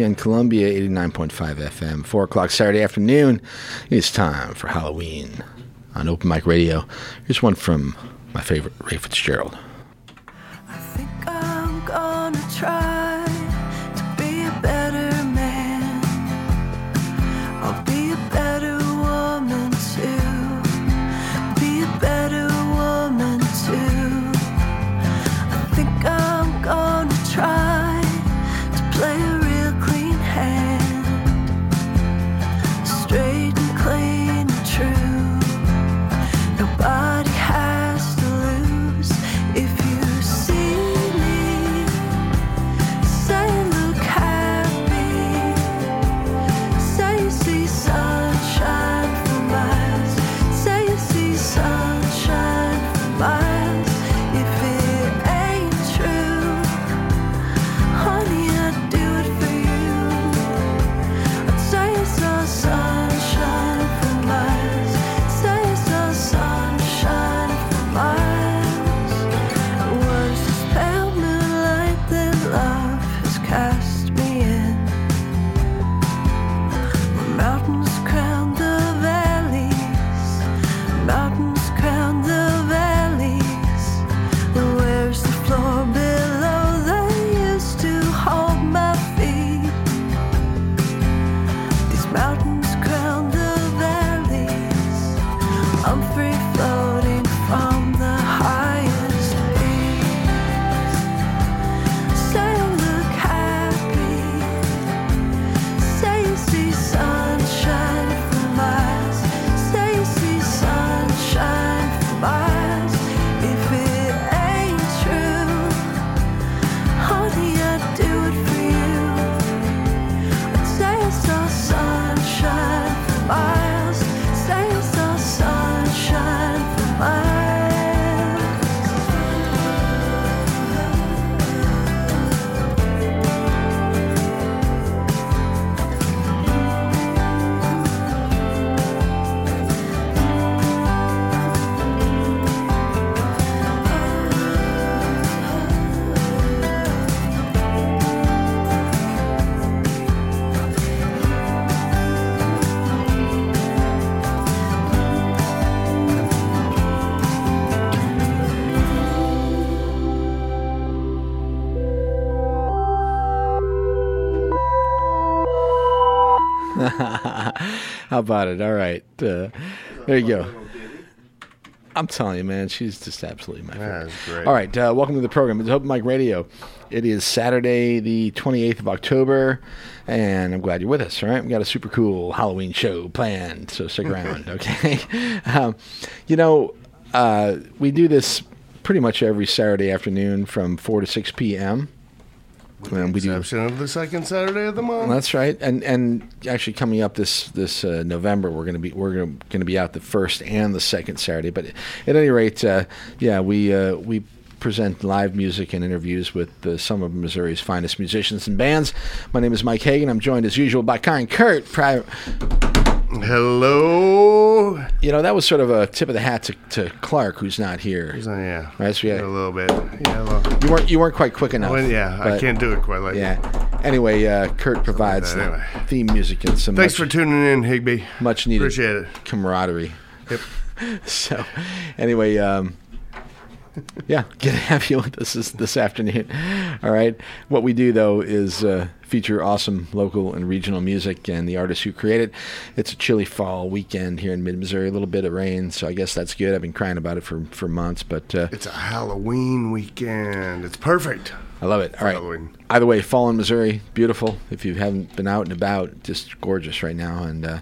know Columbia 89.5 FM, 4 o'clock Saturday afternoon. It's time for Halloween on Open Mic Radio. Here's one from my favorite, Ray Fitzgerald. About it? All right. Uh, there you go. I'm telling you, man, she's just absolutely my favorite. That's great. All right, uh, welcome to the program. It's Open Mic Radio. It is Saturday, the 28th of October, and I'm glad you're with us. All right, we got a super cool Halloween show planned, so stick around, okay? um, you know, uh, we do this pretty much every Saturday afternoon from 4 to 6 p.m. And we do Exception of the second Saturday of the month. that's right, and and actually coming up this this uh, November, we're gonna be we're gonna, gonna be out the first and the second Saturday. But at any rate, uh, yeah, we uh, we present live music and interviews with uh, some of Missouri's finest musicians and bands. My name is Mike Hagan. I'm joined as usual by Kind Kurt. Pri- Hello. You know that was sort of a tip of the hat to, to Clark, who's not here. So, yeah. Right, so we a little bit. Yeah, a little. You weren't you weren't quite quick enough. Well, yeah, I can't do it quite like Yeah. Anyway, uh, Kurt provides that, anyway. the theme music and some Thanks much, for tuning in, Higbee. much needed Appreciate it. camaraderie. Yep. So, anyway, um, yeah, good to have you with us this, this afternoon. All right. What we do, though, is uh, feature awesome local and regional music and the artists who create it. It's a chilly fall weekend here in mid Missouri, a little bit of rain, so I guess that's good. I've been crying about it for, for months, but uh, It's a Halloween weekend. It's perfect. I love it. All right. Halloween. Either way, fall in Missouri, beautiful. If you haven't been out and about, just gorgeous right now. And uh,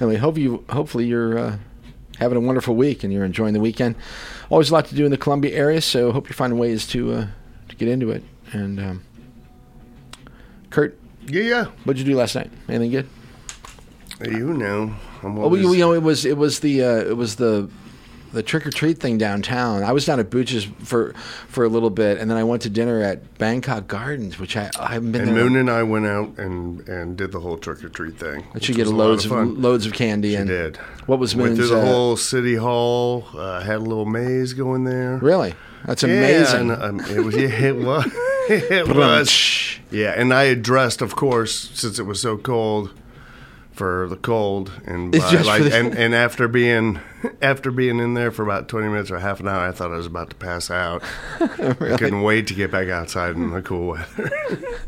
anyway, hope you, hopefully you're uh, having a wonderful week and you're enjoying the weekend. Always a lot to do in the Columbia area, so hope you're finding ways to uh, to get into it. And um, Kurt, Yeah, yeah. what'd you do last night? Anything good? You know. I'm Well, we, you know, it was it was the uh, it was the the trick or treat thing downtown. I was down at Booches for for a little bit, and then I went to dinner at Bangkok Gardens, which I, I haven't been and. Moon and I went out and, and did the whole trick or treat thing. But you get loads of, fun. loads of candy She and did. what was Went through the uh, whole city hall. Uh, had a little maze going there. really? That's Yeah, amazing. and, um, it was. Yeah, it was. it was. Yeah, and I had dressed, of course, since it was so cold for the cold, and by, like, the- and and after being after being in there for about twenty minutes or half an hour, I thought I was about to pass out. I couldn't wait to get back outside in the cool weather.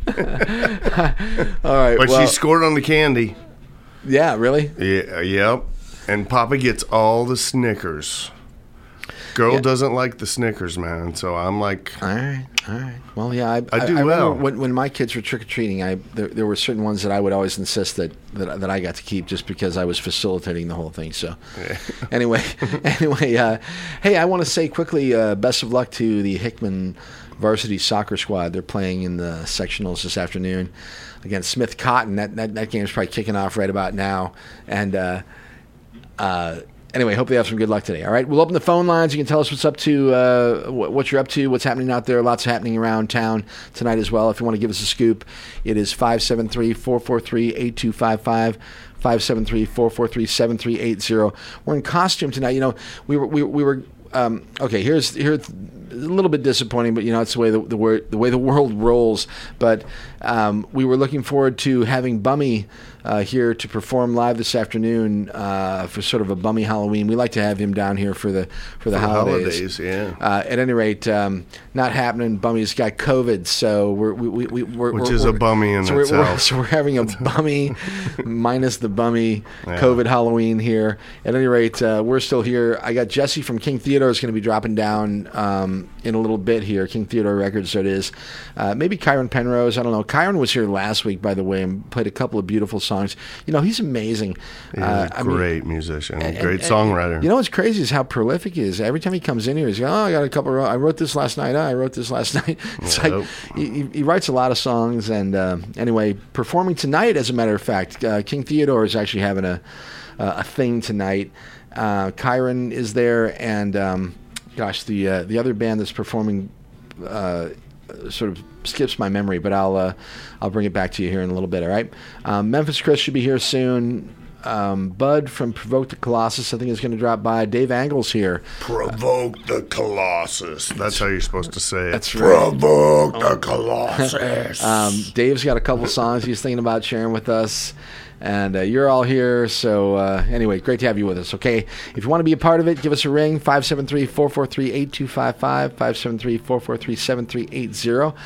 All right. But well, she scored on the candy. yeah, really? Yeah, yep. And Papa gets all the Snickers. Girl Yeah. doesn't like the Snickers, man. So I'm like, All right, all right. Well, yeah, I, I do remember well. when, when my kids were trick or treating. I there, there were certain ones that I would always insist that, that that I got to keep just because I was facilitating the whole thing. So, anyway, anyway, uh, hey, I want to say quickly, uh, best of luck to the Hickman varsity soccer squad. They're playing in the sectionals this afternoon against Smith Cotton. That that, that game's probably kicking off right about now, and. Uh, uh, anyway, hope they have some good luck today. All right, we'll open the phone lines. You can tell us what's up to, uh, what, you're up to, what's happening out there. Lots happening around town tonight as well. If you want to give us a scoop, it is 573 443 8255. 573-443-7380. We're in costume tonight. You know, we were we, we were um, okay. Here's here's a little bit disappointing, but you know it's the way the, the the way the world rolls. But um, we were looking forward to having Bummy uh, here to perform live this afternoon uh, for sort of a Bummy Halloween. We like to have him down here for the for the the holidays. holidays, yeah. Uh, at any rate, um, not happening. Bummy's got COVID, so we're we, we, we, we're Which we're- is a we're- bummy in so we're, we're- so we're having a bummy minus the bummy Yeah. COVID Halloween here. At any rate, uh, we're still here. I got Jesse from King Theodore is going to be dropping down um, in a little bit here. King Theodore Records, so it is. Uh, maybe Kyron Penrose. I don't know. Kyron was here last week, by the way, and played a couple of beautiful songs. You know, he's amazing. He's Uh, a I mean, great musician, and- great and- songwriter. You know what's crazy is how prolific he is. Every time he comes in here, he's like, "Oh, I got a couple. Of, I wrote this last night. Oh, I wrote this last night." It's Yep. like he, he- writes a lot of songs. And uh, anyway, performing tonight, as a matter of fact, uh, King Theodore is actually having a uh, a thing tonight. Uh, Kyron is there, and um, gosh, the uh, the other band that's performing. Uh, sort of skips my memory, but I'll uh, I'll bring it back to you here in a little bit. All right, um, Memphis Chris should be here soon. Um, Bud from Provoke the Colossus, I think, is going to drop by. Dave Angle's here. Provoke the Colossus. That's how you're supposed to say it. That's right. Provoke the Colossus. Um, Dave's got a couple songs he's thinking about sharing with us. And uh, you're all here. So, uh, anyway, great to have you with us. Okay. If you want to be a part of it, give us a ring 573 443 8255, 573 443 7380.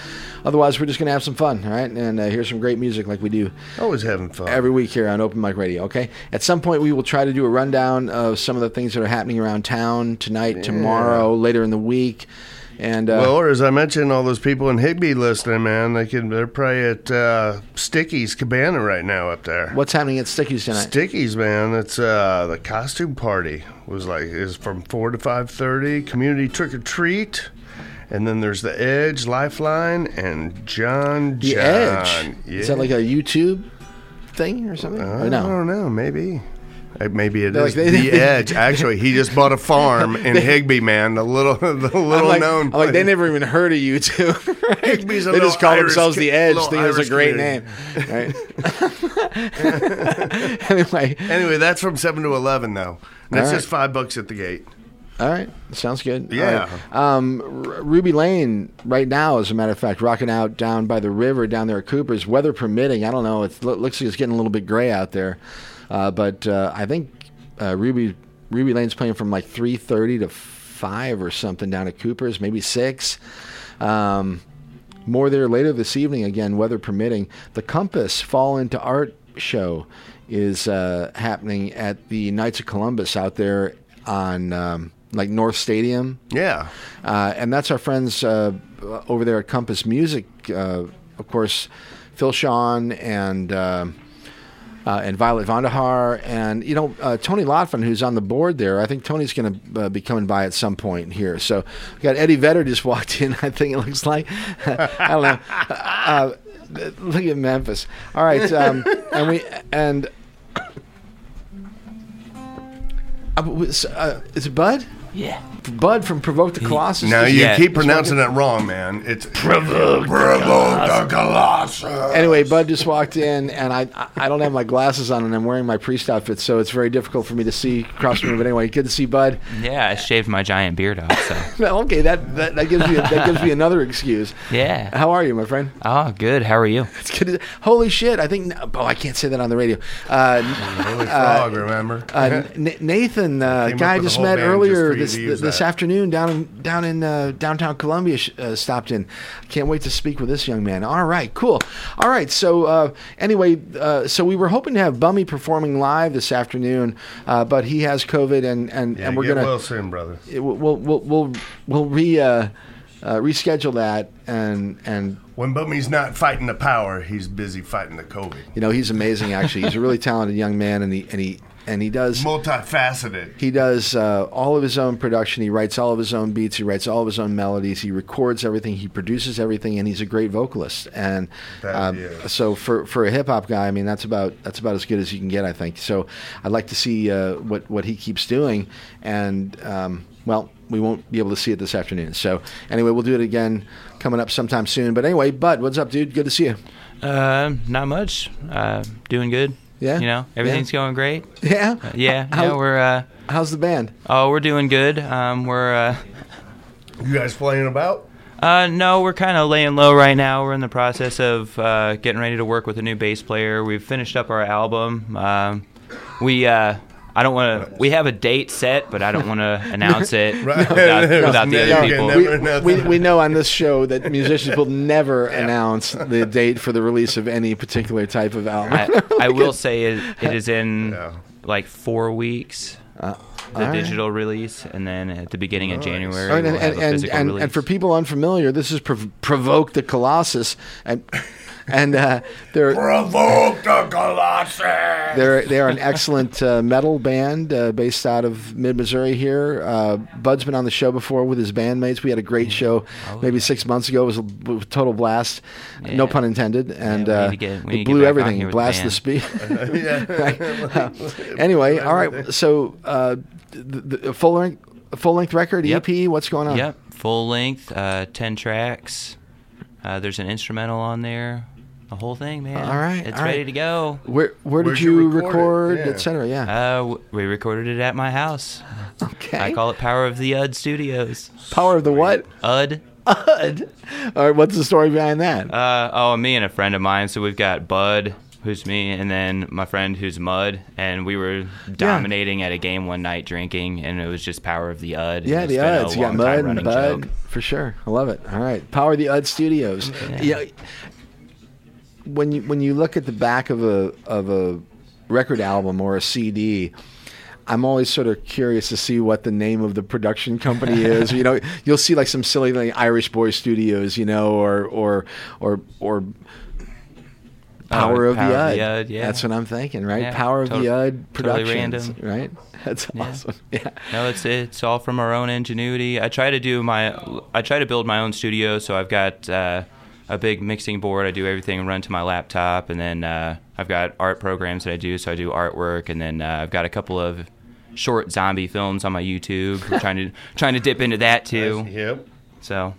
Otherwise, we're just going to have some fun. All right. And uh, here's some great music like we do Always having fun. every week here on Open Mic Radio. Okay. At some point, we will try to do a rundown of some of the things that are happening around town tonight, tomorrow, later in the week. And uh, well, or as I mentioned, all those people in Higbee listening, man, they can they're probably at uh, Sticky's Cabana right now up there. what's happening at Sticky's tonight? Sticky's, man. It's uh, the costume party was like is from four to five thirty. Community trick or treat, and then there's the Edge, Lifeline, and John. The John. Edge. Yeah. Is that like a YouTube thing or something? I or no? don't know. Maybe. Maybe it is like, they- the they- Edge. Actually, he just bought a farm in Higbee, man. The little, the little like, known. Like, they never even heard of YouTube. right? Higbee's a they just call Irish themselves ki- the Edge. Think it's a great community. name. Right? anyway, Anyway, that's from seven to eleven, though. That's right. just five bucks at the gate. all right, sounds good. Yeah. right. Um, R- Ruby Lane right now, as a matter of fact, rocking out down by the river down there at Cooper's, weather permitting. I don't know. It lo- looks like it's getting a little bit gray out there, uh, but uh, I think uh, Ruby Ruby Lane's playing from like three thirty to five or something down at Cooper's, maybe six. Um, more there later this evening, again, weather permitting. The Compass Fall into Art show is uh, happening at the Knights of Columbus out there on um, like North Stadium. Yeah. Uh, and that's our friends uh, over there at Compass Music. Uh, of course, Phil Sean and uh, uh, and Violet Vandahar, and you know uh, Tony Lotfin, who's on the board there. I think Tony's going to uh, be coming by at some point here. So we got Eddie Vedder just walked in. I think it looks like I don't know. Uh, look at Memphis. All right, um, and we and. Uh, uh, is it Bud? Yeah. Bud from Provoke the Colossus. Now you Yeah. keep pronouncing it wrong, man. It's provoke, the Colossus. Anyway, Bud just walked in, and I I don't have my glasses on, and I'm wearing my priest outfit, so it's very difficult for me to see across from me. But anyway, good to see Bud. Yeah, I shaved my giant beard off. So Well, okay, that, that, that gives me that gives me another excuse. yeah. How are you, my friend? Oh, good. How are you? It's good. To, holy shit! I think. Oh, I can't say that on the radio. Uh, Holy frog, remember? uh, N- Nathan, uh, Came up guy I with a just whole met band just earlier for you this to use this that. afternoon down in down in uh, downtown Columbia uh, stopped in. Can't wait to speak with this young man. All right, cool. All right, so uh, anyway, uh, so we were hoping to have Bummy performing live this afternoon, uh, but he has COVID, and and, yeah, and we're gonna well soon, brother. it- we'll we'll we'll we'll re uh, uh, reschedule that and and When Bummy's not fighting the power, he's busy fighting the COVID. you know he's amazing actually he's a really talented young man and he and he and he does Multifaceted. he does uh, all of his own production. He writes all of his own beats. He writes all of his own melodies. He records everything. He produces everything. And he's a great vocalist. And That- um, so for for a hip hop guy I mean that's about that's about as good as you can get I think. So I'd like to see uh, what what he keeps doing. And um, well we won't be able to see it this afternoon. So anyway we'll do it again coming up sometime soon. But anyway Bud what's up dude? Good to see you. Um, not much. Uh, doing good. Yeah? You know, everything's going great. yeah Yeah. How- yeah, we're uh, how's the band oh, we're doing good. Um, we're uh, You guys playing about? uh, no, we're kind of laying low right now. We're in the process of uh, getting ready to work with a new bass player. We've finished up our album. Um, we uh, I don't want to. We have a date set, but I don't want to announce it Right. without, without the other people. we, know we, we know on this show that musicians will never announce the date for the release of any particular type of album. I, I will say it, it is in Yeah. like four weeks. Uh, the all right. digital release, and then at the beginning of January, All right, and, we'll have and, a and, physical and, release. and for people unfamiliar, this is Prov- Provoke the Colossus, and and uh, they're Provoke the Colossus. they're they're an excellent uh, metal band uh, based out of mid Missouri here. Uh, Bud's been on the show before with his bandmates. We had a great show maybe six months ago. It was a, total blast, no Oh, pun intended, and we need uh, get- it blew get back on everything. here with the Blast the speed. yeah. anyway, all right. So uh, the, the full length full length record Yep. EP. What's going on? Yep, full length, uh, ten tracks. Uh, there's an instrumental on there. The whole thing, man. All right, it's all ready right. to go. Where where did Where'd you you record, record it? Yeah. etc. Yeah. Uh, we recorded it at my house. okay. I call it Power of the UD Studios. Power of the what? UD. Ud. All right. What's the story behind that? Uh, oh, me and a friend of mine. So we've got Bud, who's me, and then my friend who's Mud, and we were dominating at a game one night drinking, and it was just Power of the UD. yeah, and the it's been a Uds. You got Mud and Bud joke. for sure. I love it. All right. Power of the Ud Studios. Yeah. When you when you look at the back of a of a record album or a CD. I'm always sort of curious to see what the name of the production company is. you know, you'll see like some silly like Irish Boy Studios, you know, or or or or Power of Oh, Power the of Ud. the Ud, yeah. That's what I'm thinking, right? Yeah, Power of tot- the Ud totally Productions, random. right? That's awesome. Yeah. No, it's it's all from our own ingenuity. I try to do my I try to build my own studio, so I've got uh, a big mixing board. I do everything run to my laptop, and then uh, I've got art programs that I do. So I do artwork, and then uh, I've got a couple of short zombie films on my YouTube. We're trying to trying to dip into that too. Yep. So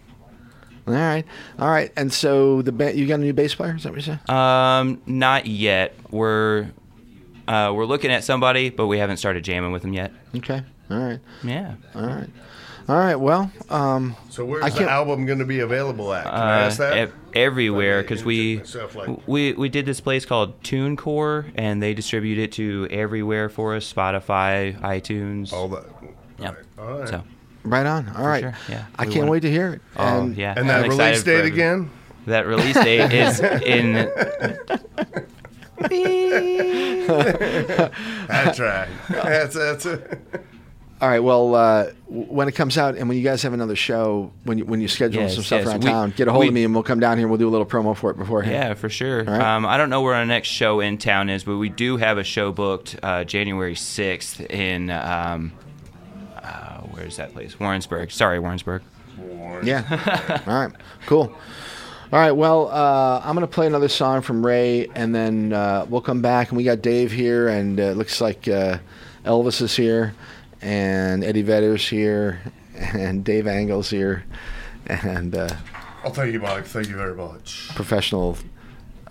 All right, all right. And so the ba- you got a new bass player? Is that what you said? um, not yet. We're uh, we're looking at somebody, but we haven't started jamming with them yet. Okay. All right. Yeah. All right. All right. Well, um, So where's I the album going to be available at? Can I Uh, ask that? ev- everywhere because we Stuff like- we we did this place called TuneCore and they distribute it to everywhere for us Spotify iTunes All that. Yep. All right. so right on. All right. sure, yeah. I We can't wanna- wait to hear it. oh And yeah And I'm that release date every- again? that release date is in That's right. That's that's it. All right. Well, uh, when it comes out, and when you guys have another show, when you when you schedule Yes, some stuff yes. around We- town, get a hold we- of me, and we'll come down here and we'll do a little promo for it beforehand. Yeah, for sure. right. Um, I don't know where our next show in town is, but we do have a show booked uh, January 6th in, um, uh, where's that place? Warrensburg. Sorry, Warrensburg. Yeah. All right. Cool. All right. Well, uh, I'm going to play another song from Ray, and then uh, we'll come back. And we got Dave here, and uh, it looks like uh, Elvis is here, and Eddie Vedder's here, and Dave Angle's here, and uh, Oh, thank you, Mike. Thank you very much. professional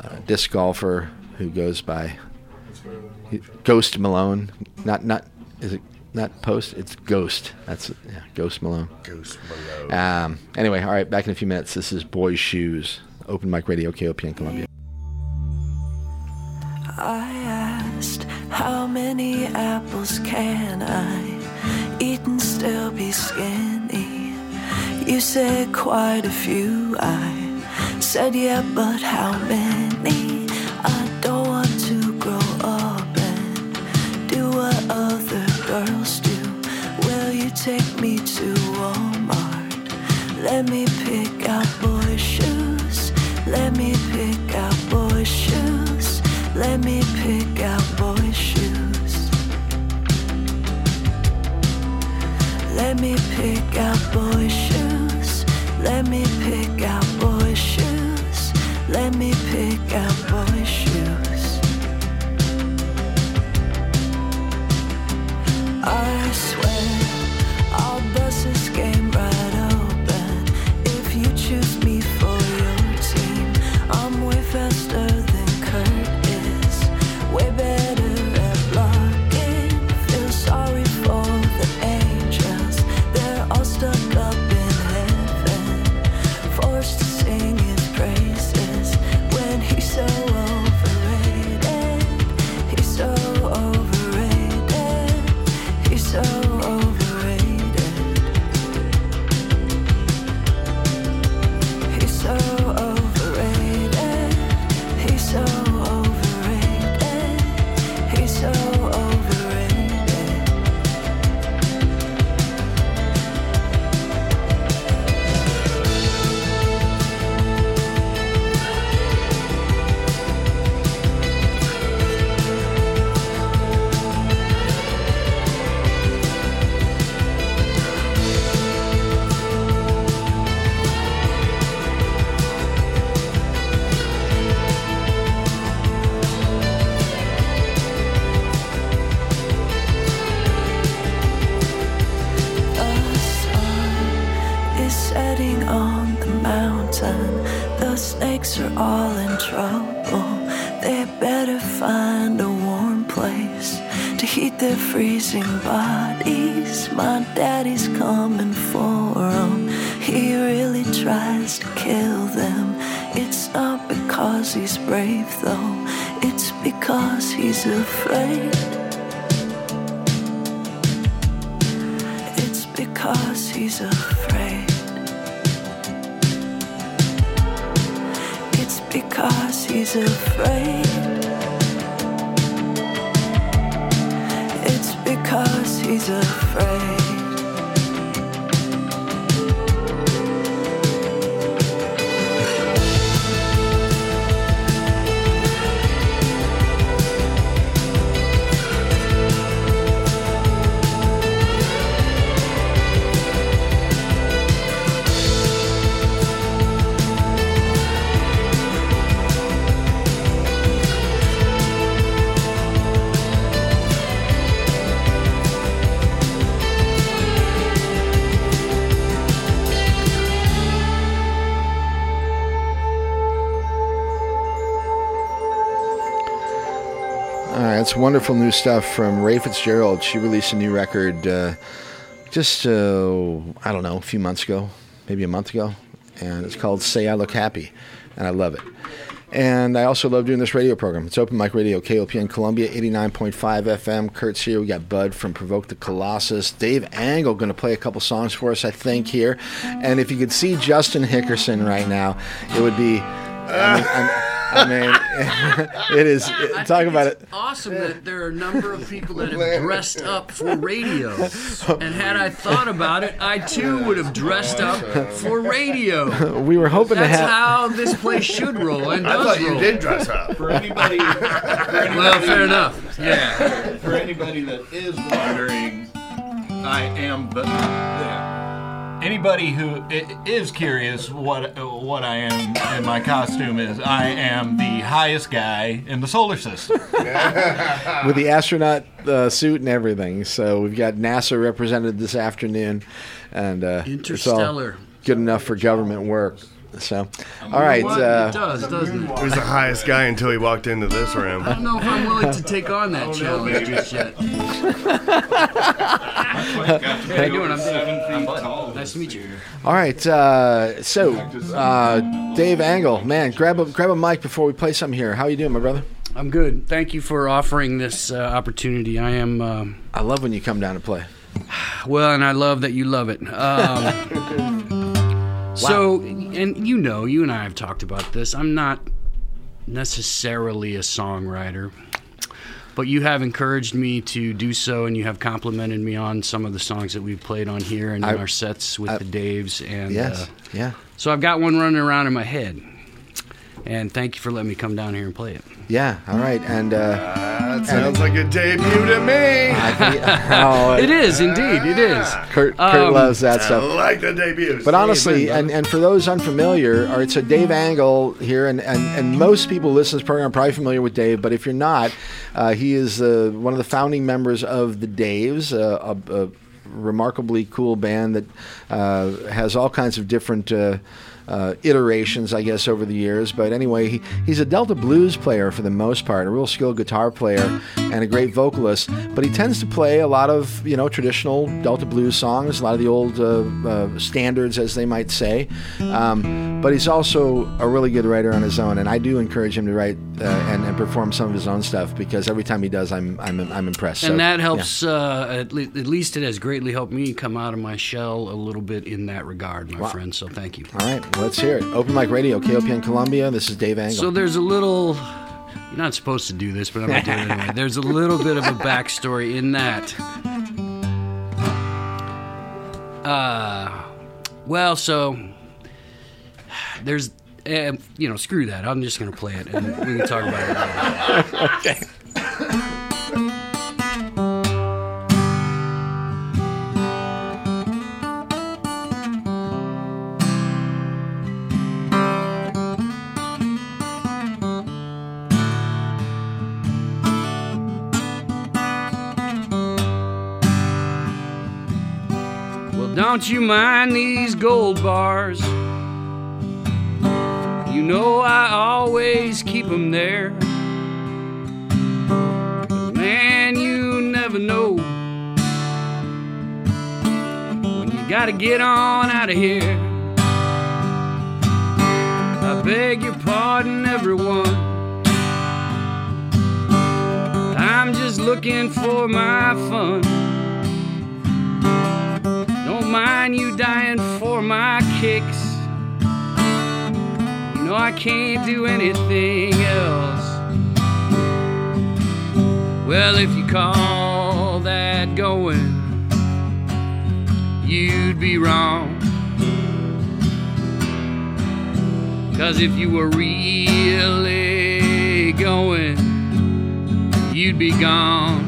uh, disc golfer who goes by Ghost Malone. Not not is it not Post? It's Ghost. That's yeah, Ghost Malone. Ghost Malone. Um, anyway, all right, back in a few minutes. This is Boys Shoes, Open Mic Radio, KOPN Columbia. I asked, How many apples can I eat and still be skinny? You said quite a few. I said, Yeah, but how many? I don't want to grow up and do what other girls do. Will you take me to Walmart? Let me pick out boy shoes. Let me pick out boy shoes. Let me pick out boy shoes. Let me pick out boy shoes. Let me pick out boy shoes. Let me pick out boy shoes. I swear I'll bust this afraid. Wonderful new stuff from Ray Fitzgerald. She released a new record uh, just, uh, I don't know, a few months ago, maybe a month ago, and it's called Say I Look Happy, and I love it. And I also love doing this radio program. It's Open Mic Radio, KOPN Columbia, 89.5 FM. Kurt's here. We got Bud from Provoke the Colossus. Dave Angle going to play a couple songs for us, I think, here. And if you could see Justin Hickerson right now, it would be. I mean, I mean, it is. I It, talk about it's it. Awesome that there are a number of people that have dressed up for radio. And had I thought about it, I too would have dressed up for radio. We were hoping to That's have. how this place should roll and I does thought you roll. did dress up. For anybody, for anybody, Well, fair enough. Yeah. for anybody that is wondering, I am the. yeah. Anybody who is curious what what I am in my costume is, I am the highest guy in the solar system. with the astronaut uh, suit and everything. So we've got NASA represented this afternoon, and uh, it's all Interstellar. good enough for government work. So, all right. What? it Uh, does, doesn't it? He was the highest guy until he walked into this room. I don't know if I'm willing to take on that challenge just yet. How you doing? I'm Dave. Nice to meet you. all right. Uh, so, uh, Dave Angle, man, grab a grab a mic before we play something here. How you doing, my brother? I'm good. Thank you for offering this uh, opportunity. I am. Um, I love when you come down to play. Well, and I love that you love it. Um, So, and you know, you and I have talked about this. I'm not necessarily a songwriter, but you have encouraged me to do so, and you have complimented me on some of the songs that we've played on here and in our sets with I- the Daves. And Yes. uh, yeah. so I've got one running around in my head. And thank you for letting me come down here and play it. Yeah. All right. And uh, That sounds like a debut to me. Oh, It is indeed. It is. Kurt, Kurt Um, loves that I stuff. like the debuts. But honestly, and, and for those unfamiliar, all right, so Dave Angle here, and, and, and most people listening to this program are probably familiar with Dave, but if you're not, uh, he is uh, one of the founding members of the Daves, uh, a, a remarkably cool band that uh, has all kinds of different. Uh, iterations, I guess, over the years. But anyway, he, he's a Delta blues player for the most part, a real skilled guitar player and a great vocalist. But he tends to play a lot of, you know, traditional Delta blues songs, a lot of the old uh, uh, standards, as they might say. Um, but he's also a really good writer on his own, and I do encourage him to write uh, and, and perform some of his own stuff because every time he does, I'm I'm, I'm impressed. So, and that yeah. helps. Uh, at, le- at least it has greatly helped me come out of my shell a little bit in that regard, my friend. So thank you. All right, let's hear it. Open Mic Radio, KOPN Columbia. This is Dave Angle. So there's a little. You're not supposed to do this, but I'm gonna do it anyway. There's a little bit of a backstory in that. Uh, well, so there's, uh, you know, screw that. I'm just gonna play it, and we can talk about it. Later. Well, don't you mind these gold bars? You know I always keep 'em there. man, you never know when you gotta get on out of here. I beg your pardon, everyone. I'm just looking for my fun. Mind you dying for my kicks. You know I can't do anything else. Well, if you call that going, you'd be wrong. Cause if you were really going, you'd be gone.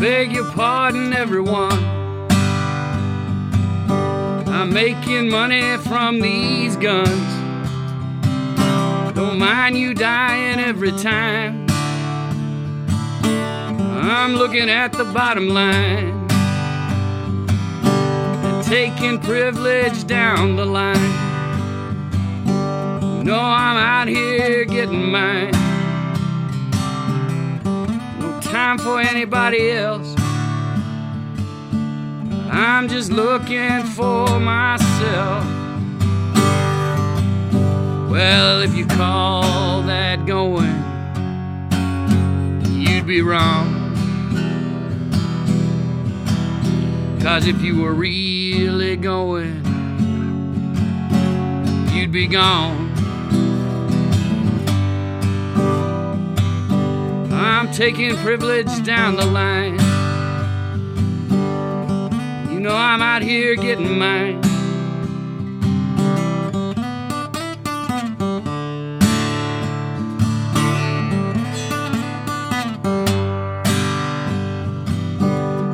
Beg your pardon, everyone. I'm making money from these guns. Don't mind you dying every time. I'm looking at the bottom line and taking privilege down the line. You know I'm out here getting mine. Time for anybody else. I'm just looking for myself. Well, if you call that going, you'd be wrong. Cause if you were really going, you'd be gone. I'm taking privilege down the line. You know I'm out here getting mine.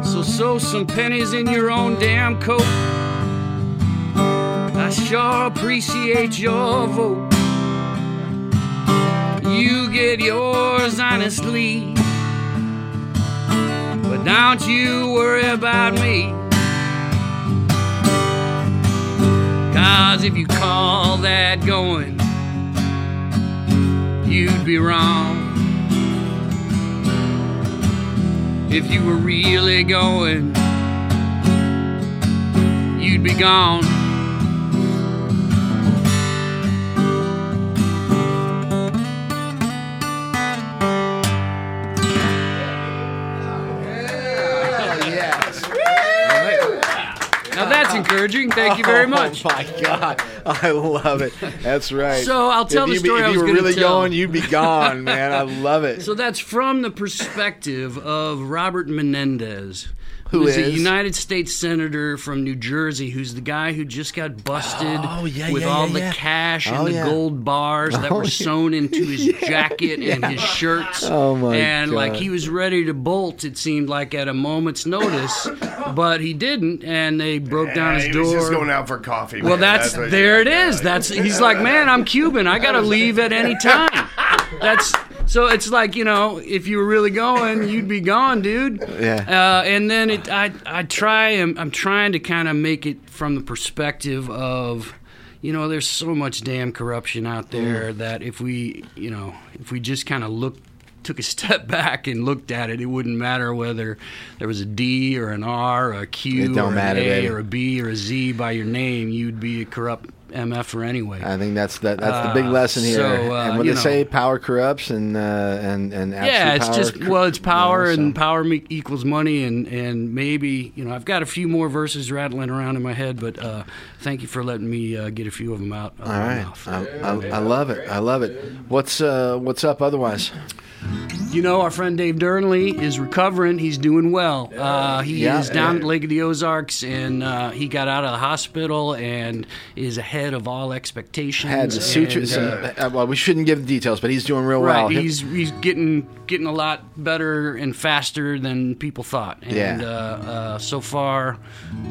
So sew some pennies in your own damn coat. I sure appreciate your vote. You get yours honestly. But don't you worry about me. Cause if you call that going, you'd be wrong. If you were really going, you'd be gone. Encouraging. Thank you very oh, much. Oh my God, I love it. That's right. So, I'll tell if the you, story If you were really tell. going, you'd be gone, man. I love it. So that's from the perspective of Robert Menendez, Who who's a? United States senator from New Jersey, who's the guy who just got busted Oh, yeah, with yeah, all yeah, the yeah. cash and Oh, the yeah. gold bars that Oh, were sewn into his jacket and his shirts. Oh, my And like he was ready to bolt, it seemed like at a moment's notice, but he didn't, and they broke down his he door. was just going out for coffee. Well, man. that's, what- there it is. That's he's like, man, I'm Cuban. I gotta leave at any time. That's so it's like you know, if you were really going, you'd be gone, dude. Yeah. Uh, and then it, I I try. I'm, I'm trying to kind of make it from the perspective of. You know, there's so much damn corruption out there that if we, you know, if we just kind of look, took a step back and looked at it, it wouldn't matter whether there was a D or an R or a Q or matter, an A baby. or a B or a Z by your name, you'd be a corrupt MF anyway. I think that's that, that's the big Uh, lesson here. so, uh, and when they know. say power corrupts and uh, and and yeah, it's just well, it's power, you know, and so- power me- equals money, and and maybe you know I've got a few more verses rattling around in my head, but uh, thank you for letting me uh, get a few of them out. All right. I, I, I love it. I love it. What's uh what's up otherwise? You know, our friend Dave Durnley is recovering. He's doing well. Uh, he Yeah, is down yeah. at Lake of the Ozarks, and uh, he got out of the hospital and is ahead of all expectations. Had the suture. and, uh, uh, well, we shouldn't give the details, but he's doing real Right, well. he's he's getting getting a lot better and faster than people thought, and Yeah. uh, uh, so far,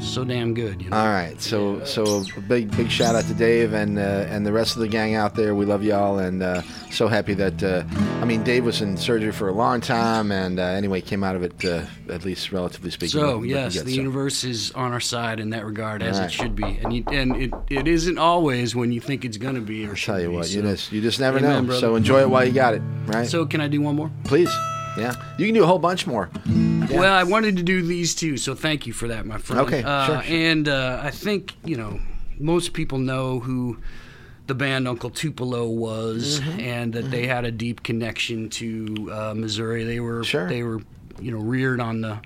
so damn good. You know? All right, so so a big big shout out to Dave and uh, and the rest of the gang out there. We love y'all, and uh, so happy that uh, I mean Dave was in surgery for a long time, and uh, anyway came out of it uh, at least relatively speaking. so yes, good, the so. universe is on our side in that regard, as All it should be, and you, and it, it isn't always when you think it's going to be. Or should Tell you be, what, so. you just you just never Amen, know. So enjoy it while you got it, right? So can I do one more? please, yeah, you can do a whole bunch more. Yeah. Well, I wanted to do these two, so thank you for that, my friend. Okay, uh, sure, sure. And uh, I think you know most people know who the band Uncle Tupelo was, Mm-hmm. and that they had a deep connection to uh, Missouri. They were Sure. they were you know reared on the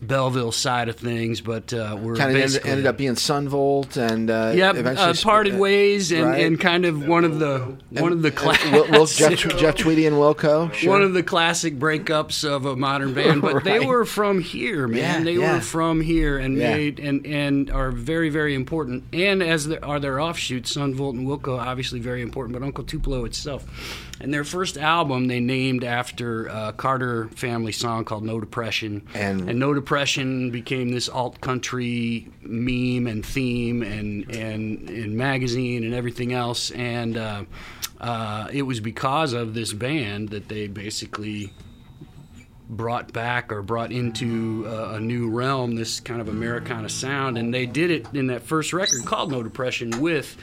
Belleville side of things, but uh, were kind of ended, ended up being Son Volt, and uh, Yep, uh, parted uh, ways, and, right. and kind of one of the one of the And Wil- Jeff, classic Jeff Tweedy and Wilco. Sure. one of the classic breakups of a modern band, but they were from here, man. Yeah, they yeah. were from here and Yeah. made and and are very very important. And as there are their offshoots, Son Volt and Wilco, obviously very important. But Uncle Tupelo itself, and their first album they named after a Carter family song called "No Depression," And- and "No Depression" became this alt country meme and theme and and and magazine and everything else. And uh, uh, it was because of this band that they basically brought back or brought into uh, a new realm this kind of Americana sound, and they did it in that first record called No Depression with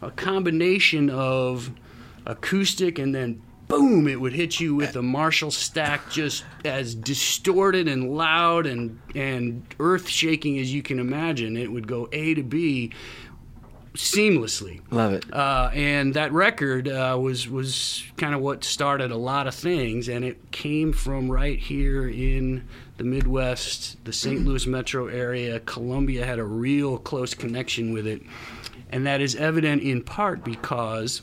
a combination of acoustic and then boom it would hit you with a Marshall stack just as distorted and loud and and earth shaking as you can imagine it would go A to B seamlessly Love it. uh, and that record uh, was was kind of what started a lot of things, and it came from right here in the Midwest, the St. Louis metro area. Columbia had a real close connection with it, And that is evident in part because,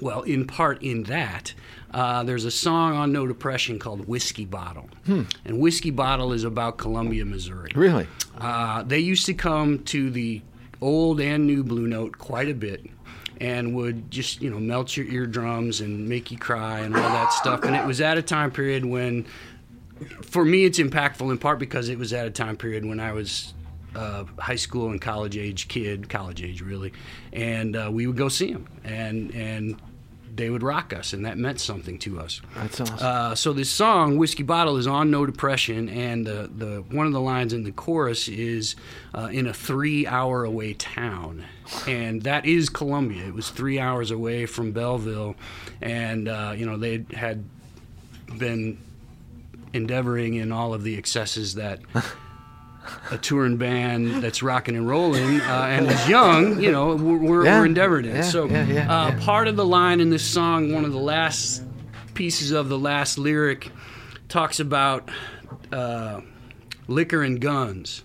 well, in part in that. Uh, there's a song on No Depression called Whiskey Bottle. And Whiskey Bottle is about Columbia, Missouri. Really? Uh, they used to come to the old and new Blue Note quite a bit and would just, you know, melt your eardrums and make you cry and all that stuff. And it was at a time period when, for me, it's impactful in part because it was at a time period when I was uh, high school and college age kid, college age really, and uh, we would go see them and and they would rock us, and that meant something to us. That's awesome. Uh, so this song, "Whiskey Bottle," is on No Depression, and the, the one of the lines in the chorus is uh, in a three-hour away town, and that is Columbia. It was three hours away from Belleville, and uh, you know they had been endeavoring in all of the excesses that. A touring band that's rocking and rolling uh, and is young, you know, we're, we're, Yeah. we're endeavored in. Yeah, so, yeah, uh, part of the line in this song, one of the last pieces of the last lyric, talks about uh, liquor and guns.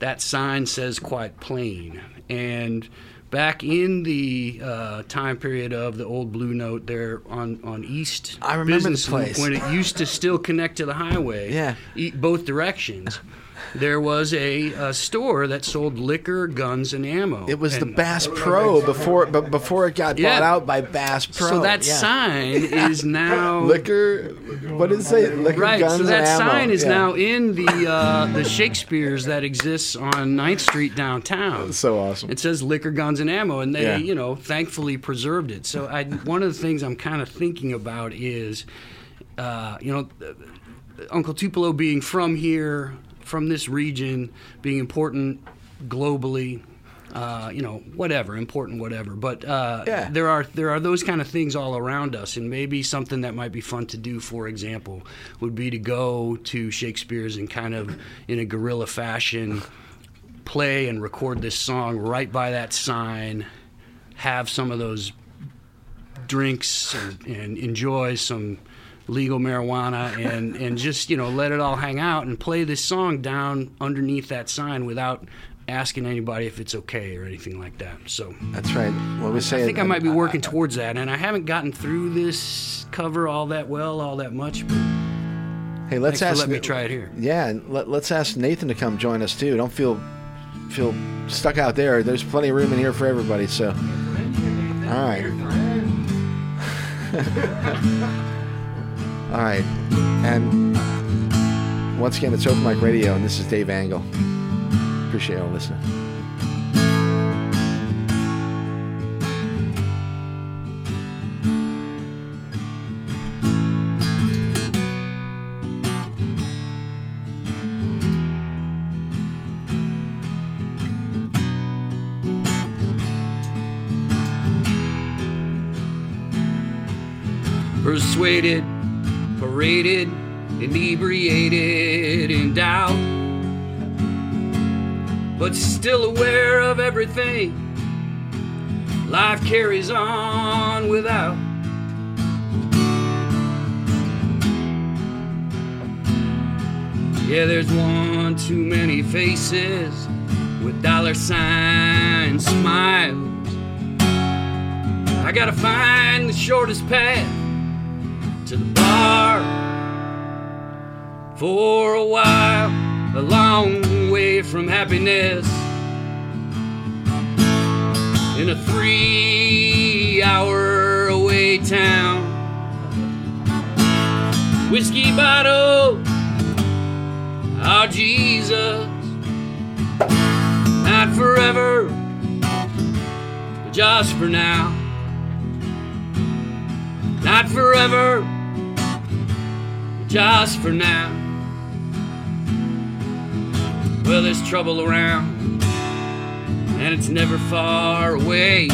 That sign says quite plain. And back in the uh, time period of the old Blue Note there on, on East I remember Business the place. When it used to still connect to the highway, Yeah. e- both directions. There was a, a store that sold liquor, guns, and ammo. It was the Bass Pro before, but before it got Yeah. bought out by Bass Pro. So that yeah. sign is now liquor. What did it say? Liquor, Right, guns, so that and sign is Yeah. now in the uh, the Shakespeare's that exists on 9th Street downtown. so awesome. It says liquor, guns, and ammo, and they, you know, thankfully preserved it. So I, one of the things I'm kind of thinking about is, uh, you know, Uncle Tupelo being from here, from this region, being important globally. Uh, you know, whatever, important, whatever. But uh, Yeah. there are there are those kind of things all around us, and maybe something that might be fun to do, for example, would be to go to Shakespeare's and kind of in a guerrilla fashion play and record this song right by that sign, have some of those drinks and, and enjoy some legal marijuana and, and just, you know, let it all hang out and play this song down underneath that sign without asking anybody if it's okay or anything like that. So That's right. What we say? I think I might be uh, working towards that, and I haven't gotten through this cover all that well, all that much. Hey, let's ask. letting me try it here. Yeah, and let, let's ask Nathan to come join us too. Don't feel feel stuck out there. There's plenty of room in here for everybody. So, all right, all right, and once again, it's Open Mic Radio, and this is Dave Angle. Appreciate y'all listening. persuaded, inebriated in doubt, but still aware of everything. Life carries on without. Yeah, there's one too many faces with dollar sign smiles. I gotta find the shortest path to the bar for a while, a long way from happiness. In a three hour away town, whiskey bottle, oh Jesus, not forever, but just for now. Not forever, but just for now. Well, there's trouble around, and it's never far away.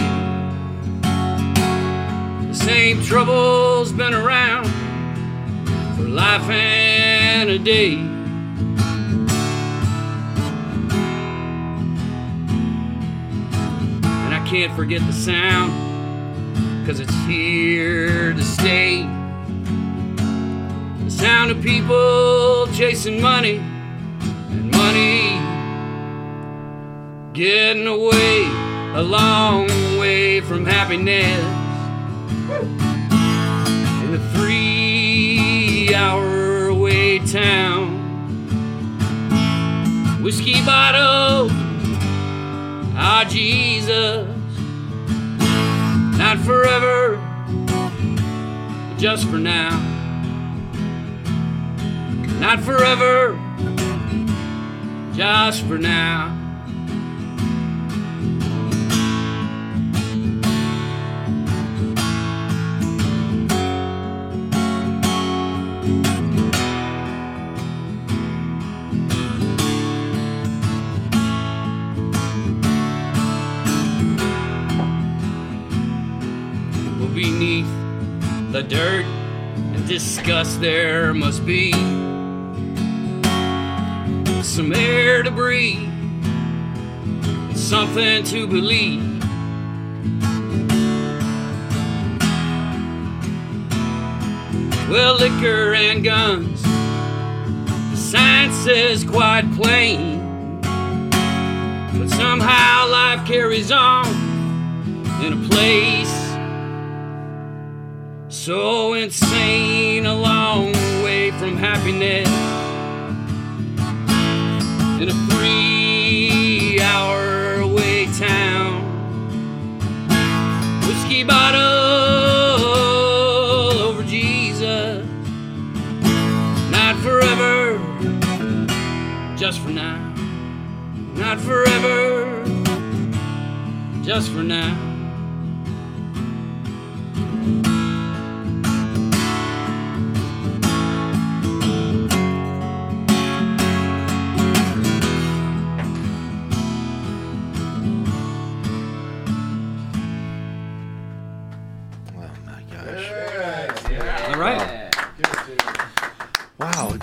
The same trouble's been around for life and a day. And I can't forget the sound cause it's here to stay. The sound of people chasing money and money getting away a long way from happiness. In a three hour away town. Whiskey bottle, ah, Jesus. Not forever, just for now. Not forever, just for now. The dirt and disgust, there must be some air to breathe, something to believe. Well, liquor and guns, the sign says quite plain, but somehow life carries on in a place so insane, a long way from happiness. In a three hour away town, whiskey bottle over Jesus. Not forever, just for now. Not forever, just for now.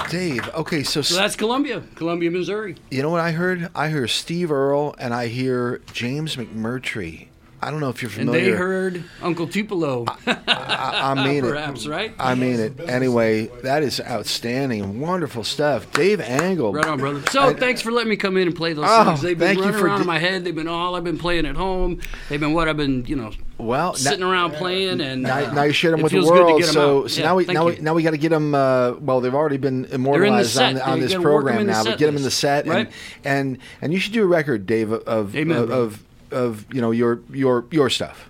Dave. Okay, so, So that's Columbia, Columbia, Missouri. you know what I heard? I hear Steve Earle and I hear James McMurtry. I don't know if you're familiar. And they heard Uncle Tupelo. I, I mean Perhaps, it. right? I mean it. Anyway, that is outstanding, wonderful stuff. Dave Angle. Right on, brother. So thanks for letting me come in and play those Oh, songs. They've been running around di- in my head. They've been all I've been playing at home. They've been what I've been, you know, Well, sitting now, around playing. And now, uh, now you shared them with the feels good to world. So, so Yeah, now we now we now we got to get them. Uh, well, they've already been immortalized set. on, on this gotta work 'em program now. But get them in the set, right? and, and and you should do a record, Dave, of Amen, of, of of you know your your your stuff.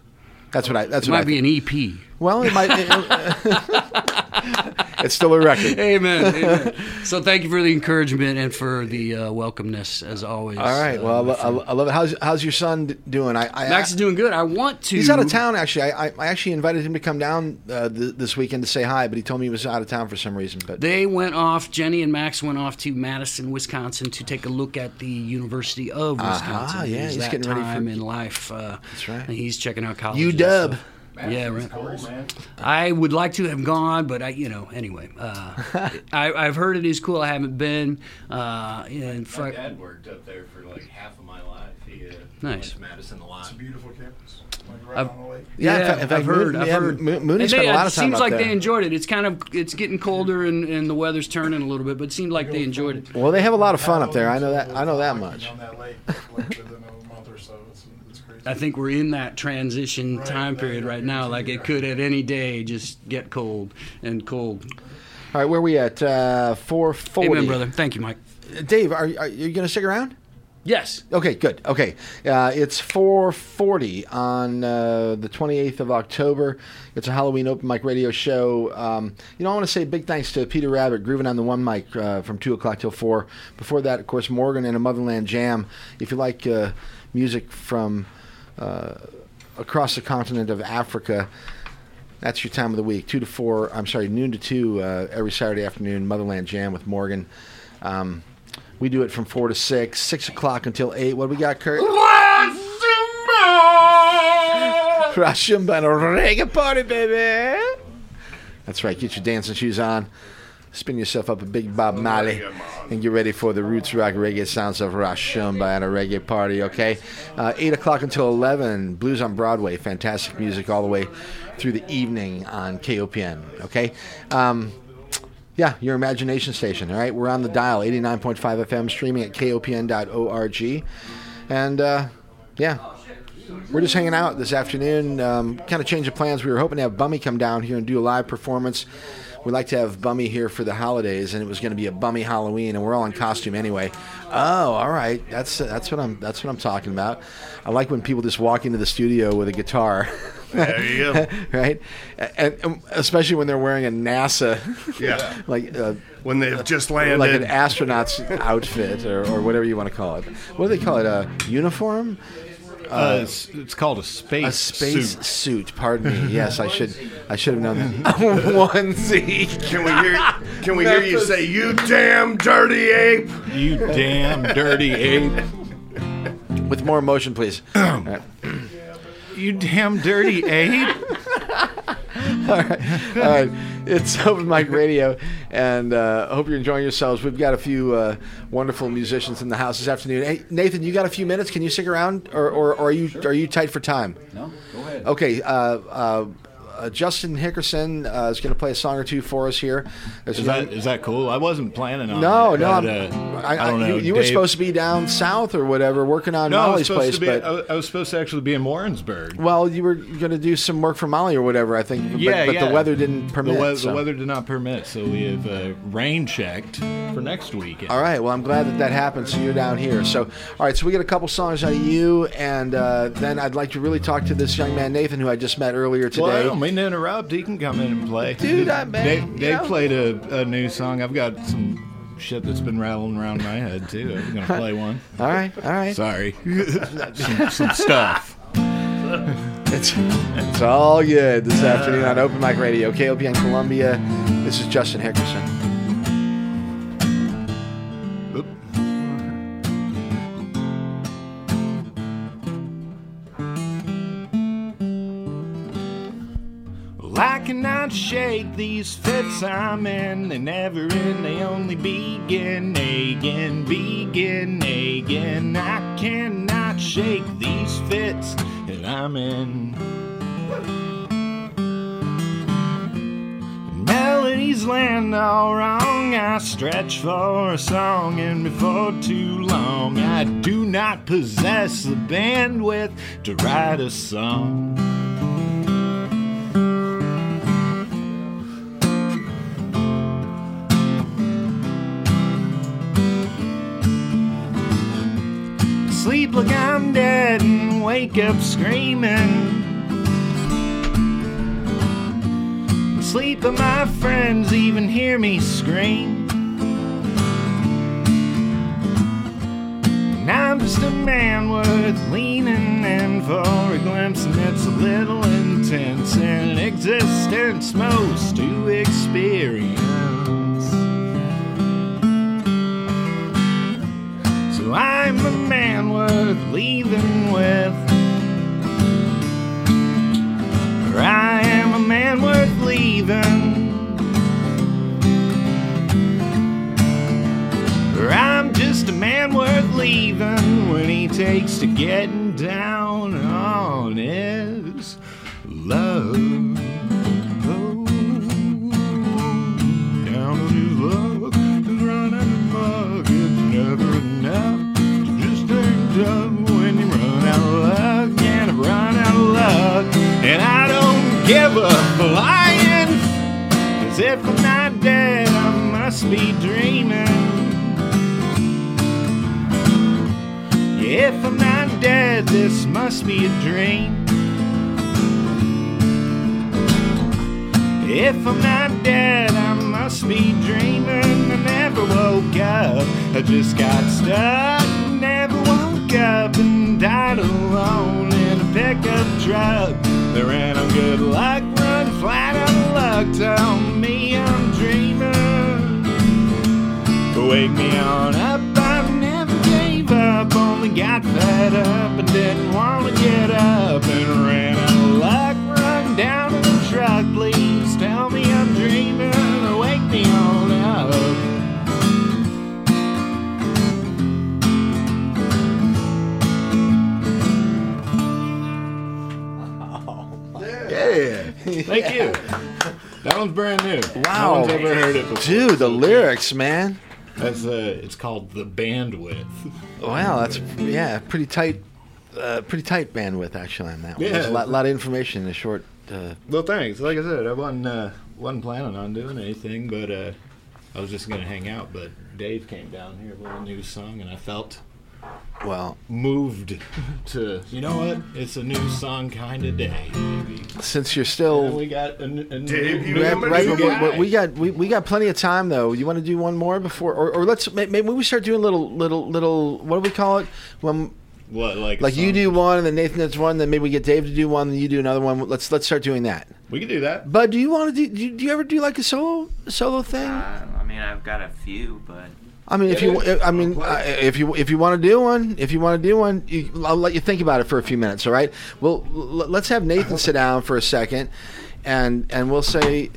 That's what I. That's It what I might be think. an EP. Well, it might. it's still a record. Amen. Amen. So thank you for the encouragement and for the uh, welcomeness as always. All right. uh, Well, I, lo- I love it. How's how's your son doing? I, I Max is doing good. I want to. He's out of town, actually. I, I, I actually invited him to come down uh, th- this weekend to say hi, but he told me he was out of town for some reason. But They went off. Jenny and Max went off to Madison, Wisconsin, to take a look at the University of Wisconsin. Aha, yeah, he's that getting ready for- in life. Uh, That's right. and He's checking out college. UW. Yeah, right. I would like to have gone, but I, you know, anyway, uh, I, I've heard it is cool. I haven't been. Uh, and My fuck, dad worked up there for like half of my life. He uh, Nice. Madison a lot. It's a Beautiful campus. Like right I've- on yeah, in fact, in fact I've heard. Moon, I've heard. Mo- Mooney And spent they- a lot of time seems like there. they enjoyed it. It's kind of it's getting colder and, and the weather's turning a little bit, but it seemed like they enjoyed it. well, they have a lot of fun up there. I know that. I know that much. I think we're in that transition Right, time period yeah, right now. Like it could at any day just get cold and cold. All right, where are we at? Uh, Four forty. Amen, brother. Thank you, Mike. Dave, are, are you going to stick around? Yes. Okay, good. Okay, uh, it's 4:40 on uh, the 28th of October. It's a Halloween open mic radio show. Um, you know, I want to say big thanks to Peter Rabbit grooving on the one mic uh, from two o'clock till four. Before that, of course, Morgan and a Motherland Jam. If you like uh, music from across the continent of Africa. That's your time of the week, two to four. I'm sorry, noon to two uh, every Saturday afternoon. Motherland Jam with Morgan. Um, we do it from four to six, six o'clock until eight. What do we got, Kurt? Rashumba and a reggae party, baby. That's right. Get your dancing shoes on. Spin yourself up a big Bob Marley and get ready for the roots rock reggae sounds of Rashumba at a reggae party, okay? Uh, 8 o'clock until 11, Blues on Broadway. Fantastic music all the way through the evening on KOPN, okay? Um, yeah, your imagination station, all right? We're on the dial, 89.5 FM, streaming at kopn.org. And, uh, yeah, we're just hanging out this afternoon. Um, kind of change of plans. We were hoping to have Bummy come down here and do a live performance. We like to have Bummy here for the holidays, and it was going to be a Bummy Halloween, and we're all in costume anyway. Oh, all right. That's that's what I'm that's what I'm talking about. I like when people just walk into the studio with a guitar. There you go. right? And, and especially when they're wearing a NASA, Yeah. like uh, When they've just landed. like an astronaut's outfit or, or whatever you want to call it. What do they call it? A uniform? Uh, it's, it's called a space A space suit. suit. Pardon me. Yes, I should. I should have known that. Onesie. Can we hear? Can we hear you say, "You damn dirty ape"? You damn dirty ape. With more emotion, please. All right. You damn dirty ape. All right. All right. it's Open Mic Radio, and uh, I hope you're enjoying yourselves. We've got a few uh, wonderful musicians in the house this afternoon. Hey, Nathan, you got a few minutes? Can you stick around, or, or, or are you are you tight for time? No, go ahead. Okay, uh, uh, Justin Hickerson uh, is going to play a song or two for us here. There's Is a that is that cool? I wasn't planning on no, it. no, but, I'm- uh, I, I, don't know. you, you were supposed to be down south or whatever, working on No, I was Molly's supposed place, to be. but I, I was supposed to actually be in Warrensburg. well, you were going to do some work for Molly or whatever, I think. But, Yeah, but yeah. the weather didn't The, permit. we- so. the weather did not permit, so we have uh, rain checked for next weekend. All right. Well, I'm glad that that happened. So you're down here. So, all right. So we get a couple songs out of you, and uh, then I'd like to really talk to this young man Nathan, who I just met earlier today. Well, I mean to interrupt. He can come in and play. Dude, I- bet. They, they know. played a, a new song. I've got some shit that's been rattling around my head, too. I'm going to play one. all right. All right. Sorry. some, some stuff. It's, it's all good this afternoon on Open Mic Radio, KOPN Columbia. This is Justin Hickerson. Cannot shake these fits I'm in. They never end, they only begin again, begin again. I cannot shake these fits that I'm in. Melodies land all wrong. I stretch for a song, and before too long, I do not possess the bandwidth to write a song. Sleep like I'm dead and wake up screaming. Sleep, but my friends even hear me scream. And I'm just a man worth leaning in for a glimpse, and it's a little intense in existence most to experience. I'm a man worth leaving with. Or I am a man worth leaving. Or I'm just a man worth leaving when he takes to getting down on his love. Cause if I'm not dead, I must be dreaming. Yeah, if I'm not dead, this must be a dream. If I'm not dead, I must be dreaming. I never woke up, I just got stuck. Never woke up and died alone in a pickup truck. They ran on good luck, flat of luck. Tell me I'm dreaming. Wake me on up, I never gave up. Only got fed up and didn't want to get up and ran out of luck. Run down to the truck, please tell me I'm dreaming wake me on up. thank you. That one's brand new. Wow. no one's ever heard it before. Dude, the lyrics, man. That's uh, it's called the bandwidth. Wow, that's yeah, pretty tight uh, pretty tight bandwidth actually on that one. Yeah. There's a lot, lot of information in a short. Uh, Well, thanks. Like I said, I wasn't uh, wasn't planning on doing anything, but uh, I was just gonna hang out. But Dave came down here with a new song, and I felt well, moved to you know what? It's a new song kind of day. Maybe. since you're And still we got a, n- a Dave, new, you new- right, remember new but- but we got we, we got plenty of time though. You want to do one more before, or, or let's maybe we start doing little little little what do we call it when what like like you do one and then Nathan does one, then maybe we get Dave to do one, then you do another one. Let's let's start doing that. We can do that. Bud, do you want to do? Do you, do you ever do like a solo solo thing? Uh, I mean, I've got a few, but I mean, if you, I mean, uh, if you if you want to do one, if you want to do one, you, I'll let you think about it for a few minutes. All right. Well, l- let's have Nathan sit down for a second, and and we'll say,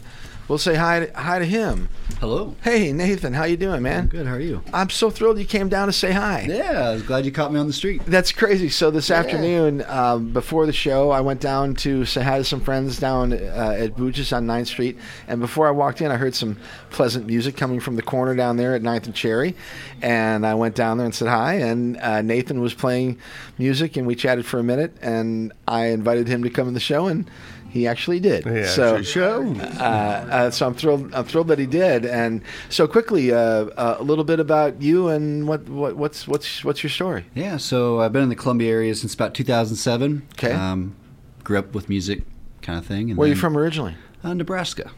we'll say hi to, hi to him. Hello. Hey, Nathan, how you doing, man? Good. How are you? I'm so thrilled you came down to say hi. Yeah, I was glad you caught me on the street. That's crazy. So this afternoon, um, before the show, I went down to say hi to some friends down uh, at Booches on 9th Street. And before I walked in, I heard some pleasant music coming from the corner down there at 9th and Cherry. And I went down there and said hi. And uh, Nathan was playing music, and we chatted for a minute. And I invited him to come in the show, and he actually did. Yeah, so actually showed. uh, uh, so I'm thrilled. I'm thrilled that he did. And so quickly, uh, uh, a little bit about you and what, what what's what's what's your story? Yeah, so I've been in the Columbia area since about 2007. Okay. Um, grew up with music, kind of thing. And Where are you from originally? Uh, Nebraska,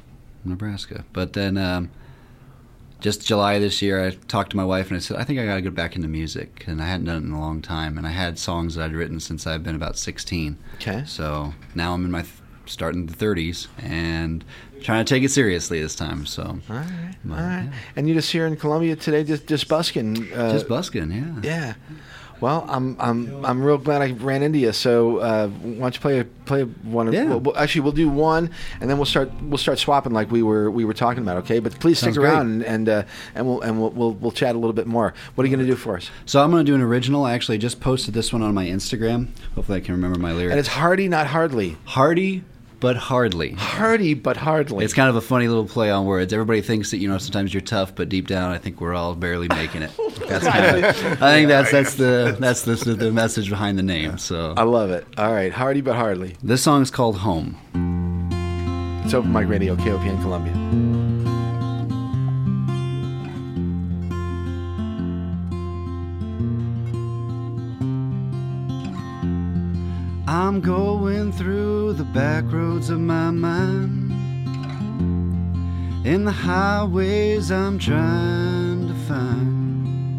Nebraska. But then, um, just July this year, I talked to my wife and I said, I think I got to go back into music, and I hadn't done it in a long time. And I had songs that I'd written since I've been about 16. Okay. So now I'm in my th- starting the 30s and trying to take it seriously this time. So All right. Well, All right. yeah. And you're just here in Columbia today, just just busking. Uh, just busking, yeah. Yeah. Well, I'm I'm I'm real glad I ran into you. So uh, why don't you play play one? of- Yeah. Well, well, actually, we'll do one, and then we'll start we'll start swapping like we were we were talking about. Okay, but please stick Sounds great. around and and, uh, and we'll and we'll, we'll we'll chat a little bit more. What are you going to do for us? So I'm going to do an original. I actually just posted this one on my Instagram. Hopefully, I can remember my lyrics. And it's hardy, not hardly. Hardy, but hardly. Hardy, but hardly. It's kind of a funny little play on words. Everybody thinks that you know sometimes you're tough, but deep down, I think we're all barely making it. That's kind of, I think that's that's the that's the, the message behind the name. So I love it. All right, hardy, but hardly. this song is called Home. It's Open Mic Radio, KOPN Columbia. I'm going through the back roads of my mind. In the highways I'm trying to find.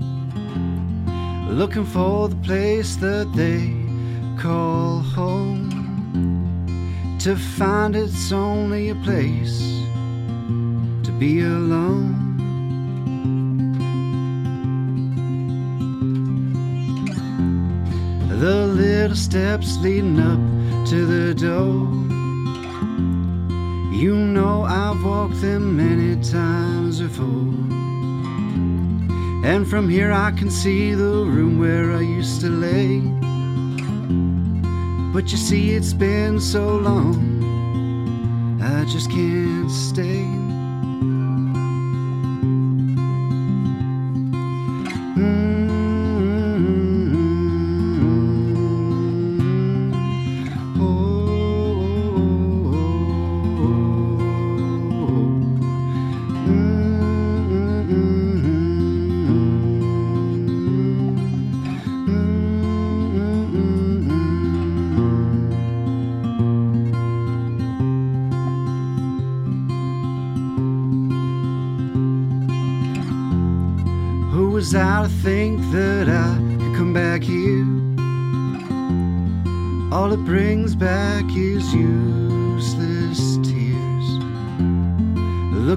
Looking for the place that they call home. To find it's only a place to be alone. Little steps leading up to the door. You know I've walked them many times before. And from here I can see the room where I used to lay. But you see, it's been so long, I just can't stay.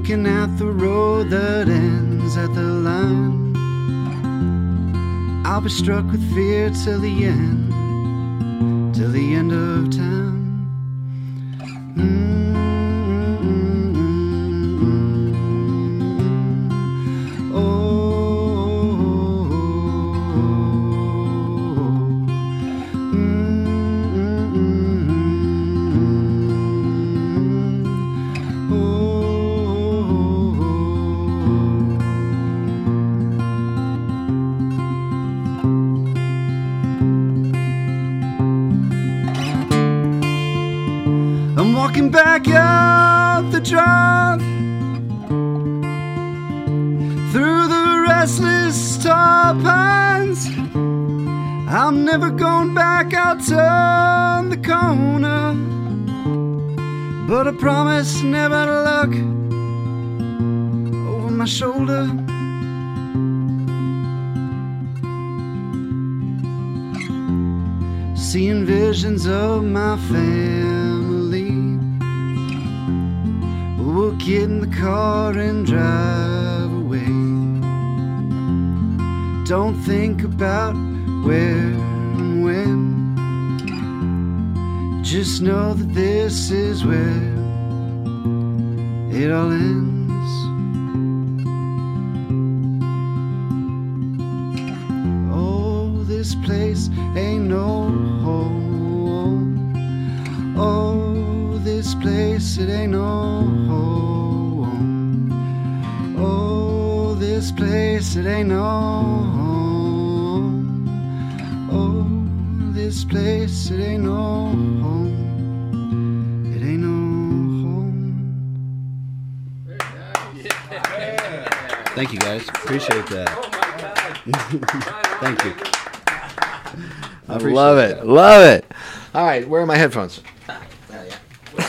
Looking at the road that ends at the line. I'll be struck with fear till the end, till the end of Seeing visions of my family. We'll get in the car and drive away. Don't think about where and when. Just know that this is where it all ends. Oh, this place ain't no place it ain't no home. Oh, this place it ain't no home. Oh, this place it ain't no home. It ain't no home. Thank you guys. Appreciate that. Oh, Thank you. I love it. Love it. All right, where are my headphones?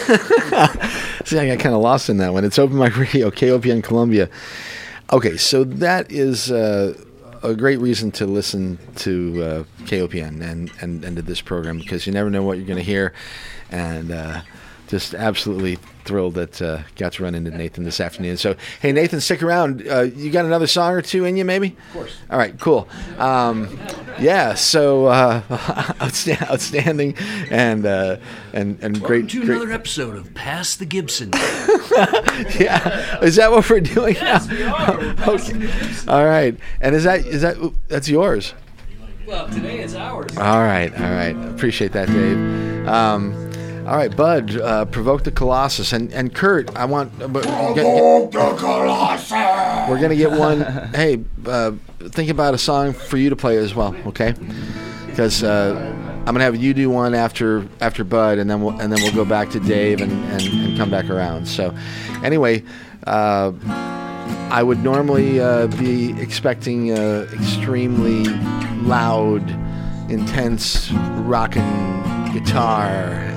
See, I got kind of lost in that one. It's Open Mic Radio, KOPN Columbia. Okay, so that is uh, a great reason to listen to uh, KOPN and, and, and to this program because you never know what you're going to hear. And uh, just absolutely thrilled that uh, got to run into Nathan this afternoon. So, hey, Nathan, stick around. Uh, you got another song or two in you, maybe? Of course. All right, cool. Um, yeah, so uh, outstanding and uh, and and Welcome great. to great- another episode of Pass the Gibson. yeah, is that what we're doing Yes, now? we are. We're okay. All right, and is that is that that's yours? well, today it's ours. All right, all right. Appreciate that, Dave. Um, all right, Bud, uh, provoke the Colossus, and and Kurt, I want. Uh, but get- get- we're gonna get one. hey, uh, think about a song for you to play as well, okay? Because uh, I'm gonna have you do one after after Bud, and then we'll and then we'll go back to Dave and and, and come back around. So, anyway. Uh, I would normally uh, be expecting uh, extremely loud, intense rocking guitar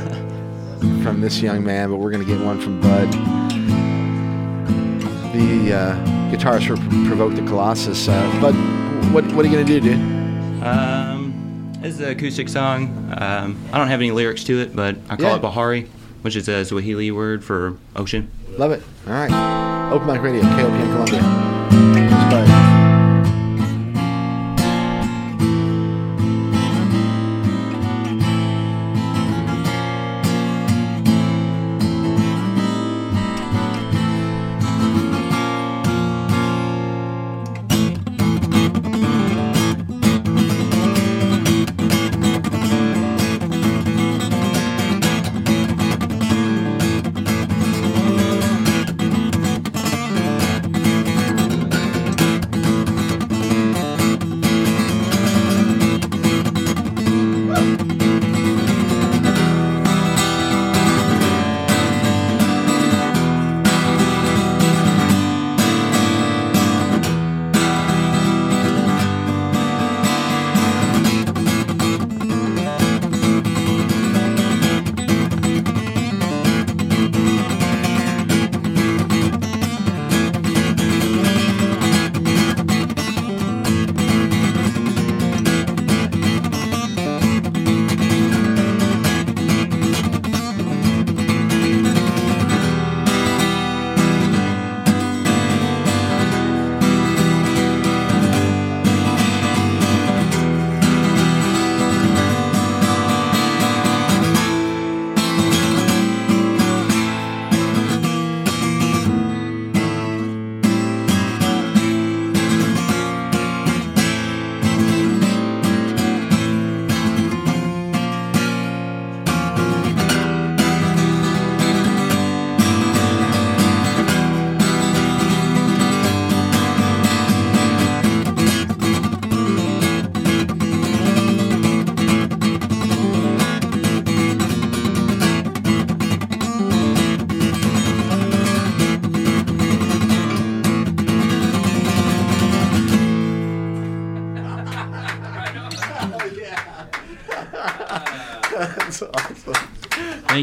from this young man, but we're going to get one from Bud. The uh, guitarist for Provoke the Colossus. Uh, Bud, what, what are you going to do, dude? Um, this is an acoustic song. Um, I don't have any lyrics to it, but I call Yeah. it Bahari, which is a Swahili word for ocean. Love it. All right. Open Mic Radio, KOPN Columbia.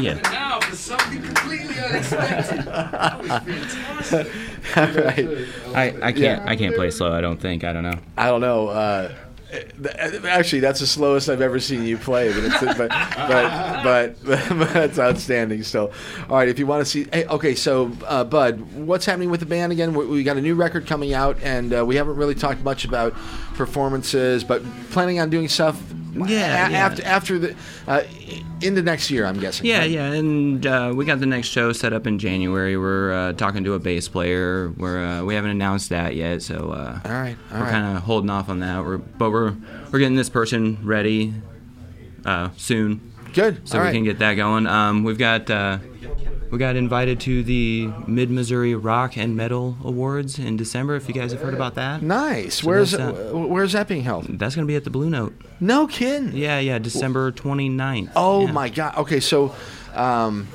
Thank. Now for something completely unexpected. That was fantastic. All right. I, I can't Yeah. I can't play slow. I don't think. I don't know. I don't know. Uh, actually, that's the slowest I've ever seen you play, but it's, but, but, but, but that's outstanding. Still, all right. If you want to see, hey, okay. So, uh, Bud, what's happening with the band again? We, we got a new record coming out, and uh, we haven't really talked much about performances, but planning on doing stuff. Yeah, a- yeah. After after the uh, the next year, I'm guessing. Yeah, right? yeah, and uh, we got the next show set up in January. We're uh, talking to a bass player. We're uh, we haven't announced that yet, so uh, All right, all we're right. kind of holding off on that. We're but we're we're getting this person ready uh, soon, Good. so all we right. can get that going. Um, we've got uh, we got invited to the Mid Missouri Rock and Metal Awards in December. If you guys have heard about that, Nice. So where's that's, uh, where's that being held? that's gonna be at the Blue Note. No kidding. Yeah, yeah, December 29th. Oh Yeah. my God. Okay, so um,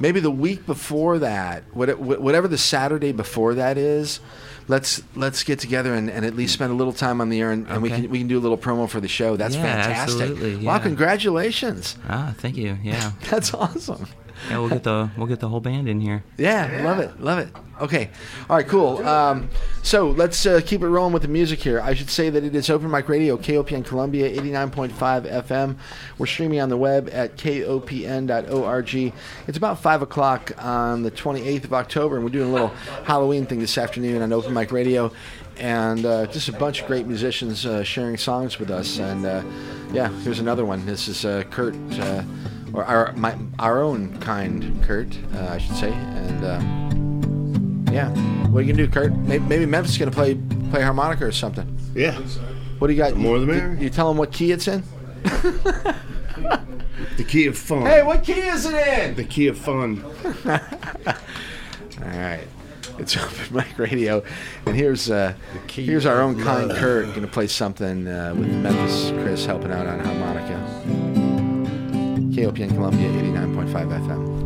maybe the week before that, whatever the Saturday before that is, let's let's get together and, and at least spend a little time on the air, and, and we can we can do a little promo for the show. That's Yeah, fantastic. absolutely, Wow, yeah. congratulations. Ah, thank you. Yeah, That's awesome. Yeah, we'll get the we'll get the whole band in here. Yeah, love it, love it. Okay, all right, cool. Um, so let's uh, keep it rolling with the music here. I should say that it is Open Mic Radio, KOPN Columbia, 89.5 FM. We're streaming on the web at kopn.org. It's about 5 o'clock on the 28th of October, and we're doing a little Halloween thing this afternoon on Open Mic Radio. And uh, just a bunch of great musicians uh, sharing songs with us. And uh, yeah, here's another one. This is uh, Kurt, uh, or our, my, our own kind Kurt, uh, I should say. And. Um, yeah. What are you gonna do, Kurt? Maybe, maybe Memphis is gonna play play harmonica or something. Yeah. What do you got? more the you, merrier. You, you tell them what key it's in. The key of fun. Hey, what key is it in? The key of fun. All right. It's Open Mic Radio, and here's uh, here's our own kind Kurt gonna play something uh, with Memphis Chris helping out on harmonica. KOPN Columbia, 89.5 FM.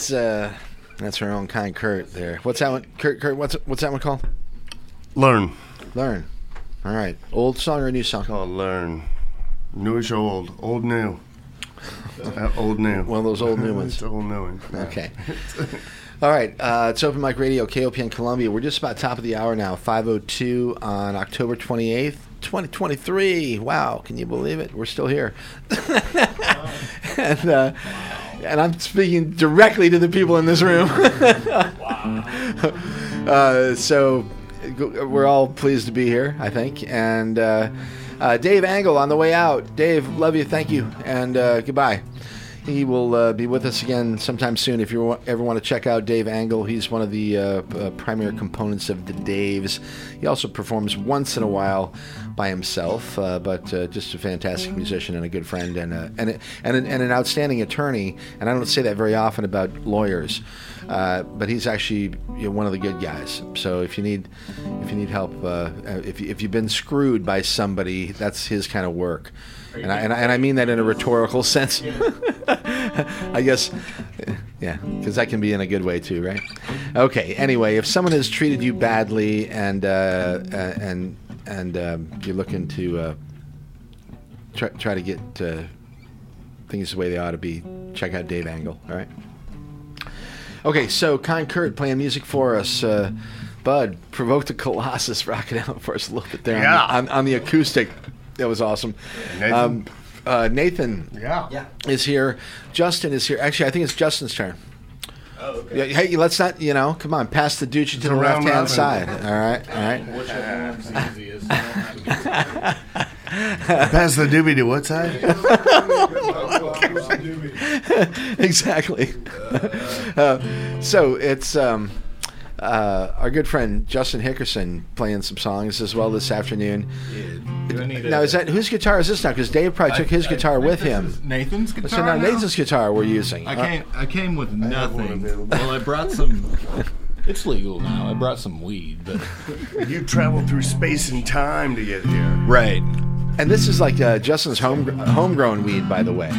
Right, that is uh, that's our own kind Kurt there. What's that one? Kurt, Kurt, what's what's that one called? Learn. Learn. All right, old song or a new song? Called Learn. Newish old. Old new. Uh, old new. One of those old new ones. it's old new one. Okay. All right, uh, it's Open Mic Radio, KOPN Columbia. We're just about top of the hour now, 5.02 on October 28th, 2023. Wow, can you believe it? We're still here. and, uh, and I'm speaking directly to the people in this room. uh, so we're all pleased to be here, I think. And uh, uh, Dave Angle on the way out. Dave, love you, thank you, and uh, goodbye. He will uh, be with us again sometime soon. If you ever want to check out Dave Angle, he's one of the uh, uh, primary components of the Daves. He also performs once in a while by himself, uh, but uh, just a fantastic musician and a good friend and a, and, a, and, an, and an outstanding attorney. And I don't say that very often about lawyers, uh, but he's actually you know, one of the good guys. So if you need if you need help, if if you've been screwed by somebody, that's his kind of work. And I, and, I, and I mean that in a rhetorical sense. I guess, yeah, because that can be in a good way too, right? Okay. Anyway, if someone has treated you badly and uh, uh, and and um, you're looking to uh, try, try to get uh, things the way they ought to be, check out Dave Angle. All right. Okay, so Kind Kurt playing music for us. Uh, Bud provoked the Colossus rocking out for us a little bit there on the- on, on the acoustic. That was awesome. Nathan? Um, uh, Nathan Yeah. Yeah. is here. Justin is here. Actually, I think it's Justin's turn. Oh, okay. Hey, let's not, you know, come on, pass the Duchy to the left hand side. All right, all right. Pass the doobie to what side? exactly. Uh, so it's um, uh, our good friend Justin Hickerson playing some songs as well this afternoon. Do I need Now a- is that whose guitar is this now? Because Dave probably took his I guitar think with him. is Nathan's So guitar now now? Nathan's guitar we're using. I Uh, came. I came with nothing. available. Well, I brought some. It's legal now. I brought some weed, but You traveled through space and time to get here. right. and this is like uh, Justin's home homegrown weed, by the way.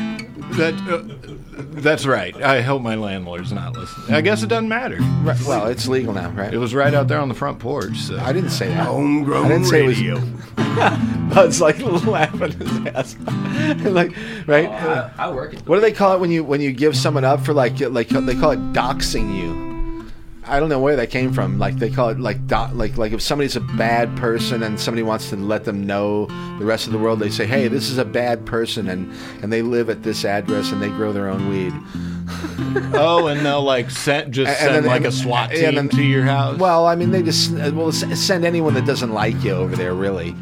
That uh, that's right. I hope my landlord's not listening. I guess it doesn't matter. Right, well, it's legal now, right? It was right out there on the front porch. So. I didn't say that. Homegrown I didn't say it was- radio. Bud's like laughing his ass, like right. Uh, I work it. What do they call it when you when you give someone up for like like they call it doxing you? I don't know where that came from. Like they call it like dot, like like if somebody's a bad person and somebody wants to let them know the rest of the world, they say, "Hey, this is a bad person," and and they live at this address and they grow their own weed. oh, and they'll like send just And send then- like a and- SWAT and team then- to your house. Well, I mean, they just well s- send anyone that doesn't like you over there, really.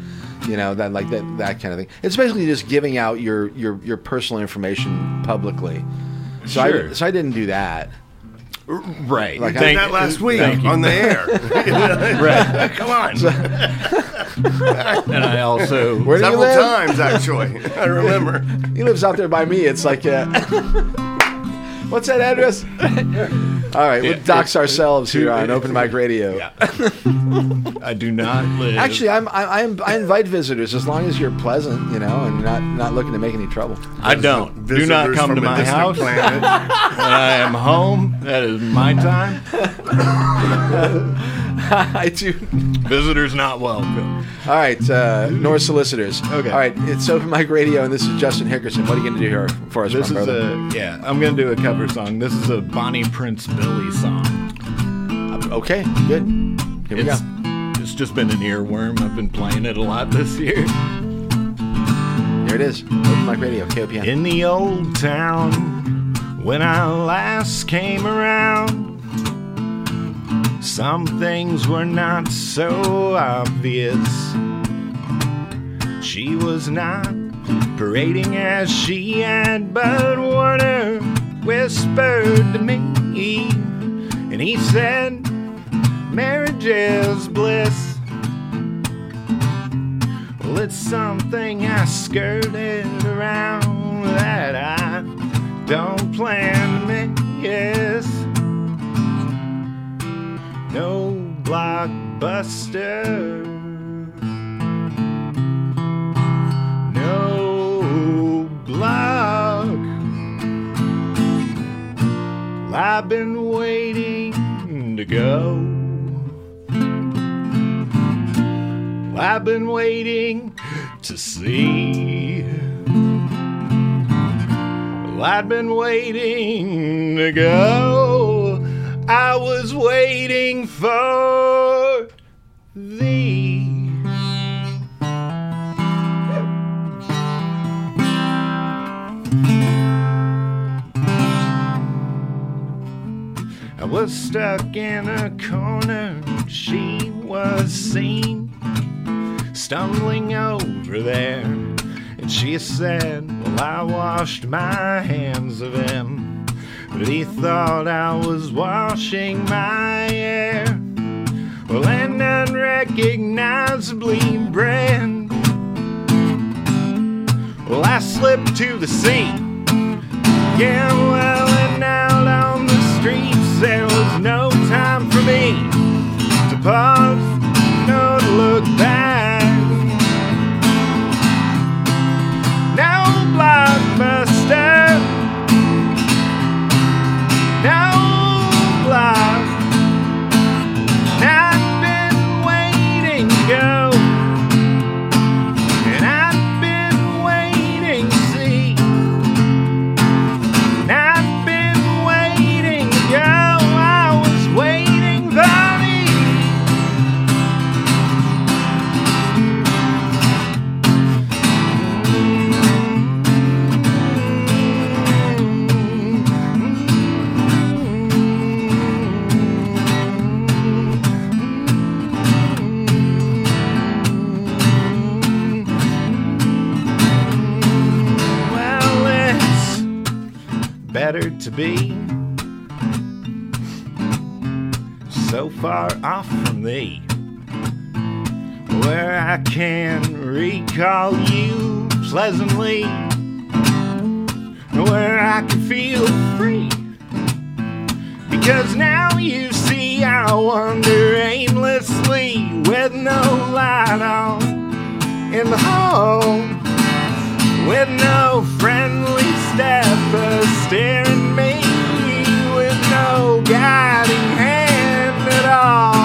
You know that like that that kind of thing. It's basically just giving out your your your personal information publicly. So I Sure. so I didn't do that. Right. Like, Did I- that last week Thank you. on the air. Right. Come on. And I also Where do you Several live? times, actually. I remember. He lives out there by me. It's like, uh, what's that address? All right, Yeah, we'll dox it- ourselves here on Open Mic Radio. Yeah. I do not live. Actually, I'm, I, I, am, I invite visitors as long as you're pleasant, you know, and not not looking to make any trouble. I don't. Do not come to my house. planet. when I am home, that is my time. I do. Visitors not welcome. All right, uh, North Solicitors. Okay. All right, it's Open Mic Radio, and this is Justin Hickerson. What are you going to do here for us, This is brother? a yeah. I'm gonna do a cover song. This is a Bonnie Prince Billy song. okay, good. Here we it's, go. It's just been an earworm. I've been playing it a lot this year. Here it is. Open Mic Radio, KOPN. In the old town, when I last came around, some things were not so obvious. She was not parading as she had, but Warner whispered to me, and he said, Marriage is bliss. Well, it's something I skirted around that I don't plan to miss. No blockbuster. No block. I've been waiting to go. I've been waiting to see. I'd been waiting to go. I was waiting for thee. I was stuck in a corner. She was seen stumbling over there. And she said, Well, I washed my hands of him. But he thought I was washing my hair. Well, and unrecognizably brand. Well, I slipped to the sea. Yeah, well, and out on the streets, there was no time for me to pause, to be so far off from thee, where I can recall you pleasantly, where I can feel free. Because now you see I wander aimlessly with no light on in the hall with no friendly staffer staring me with no guiding hand at all.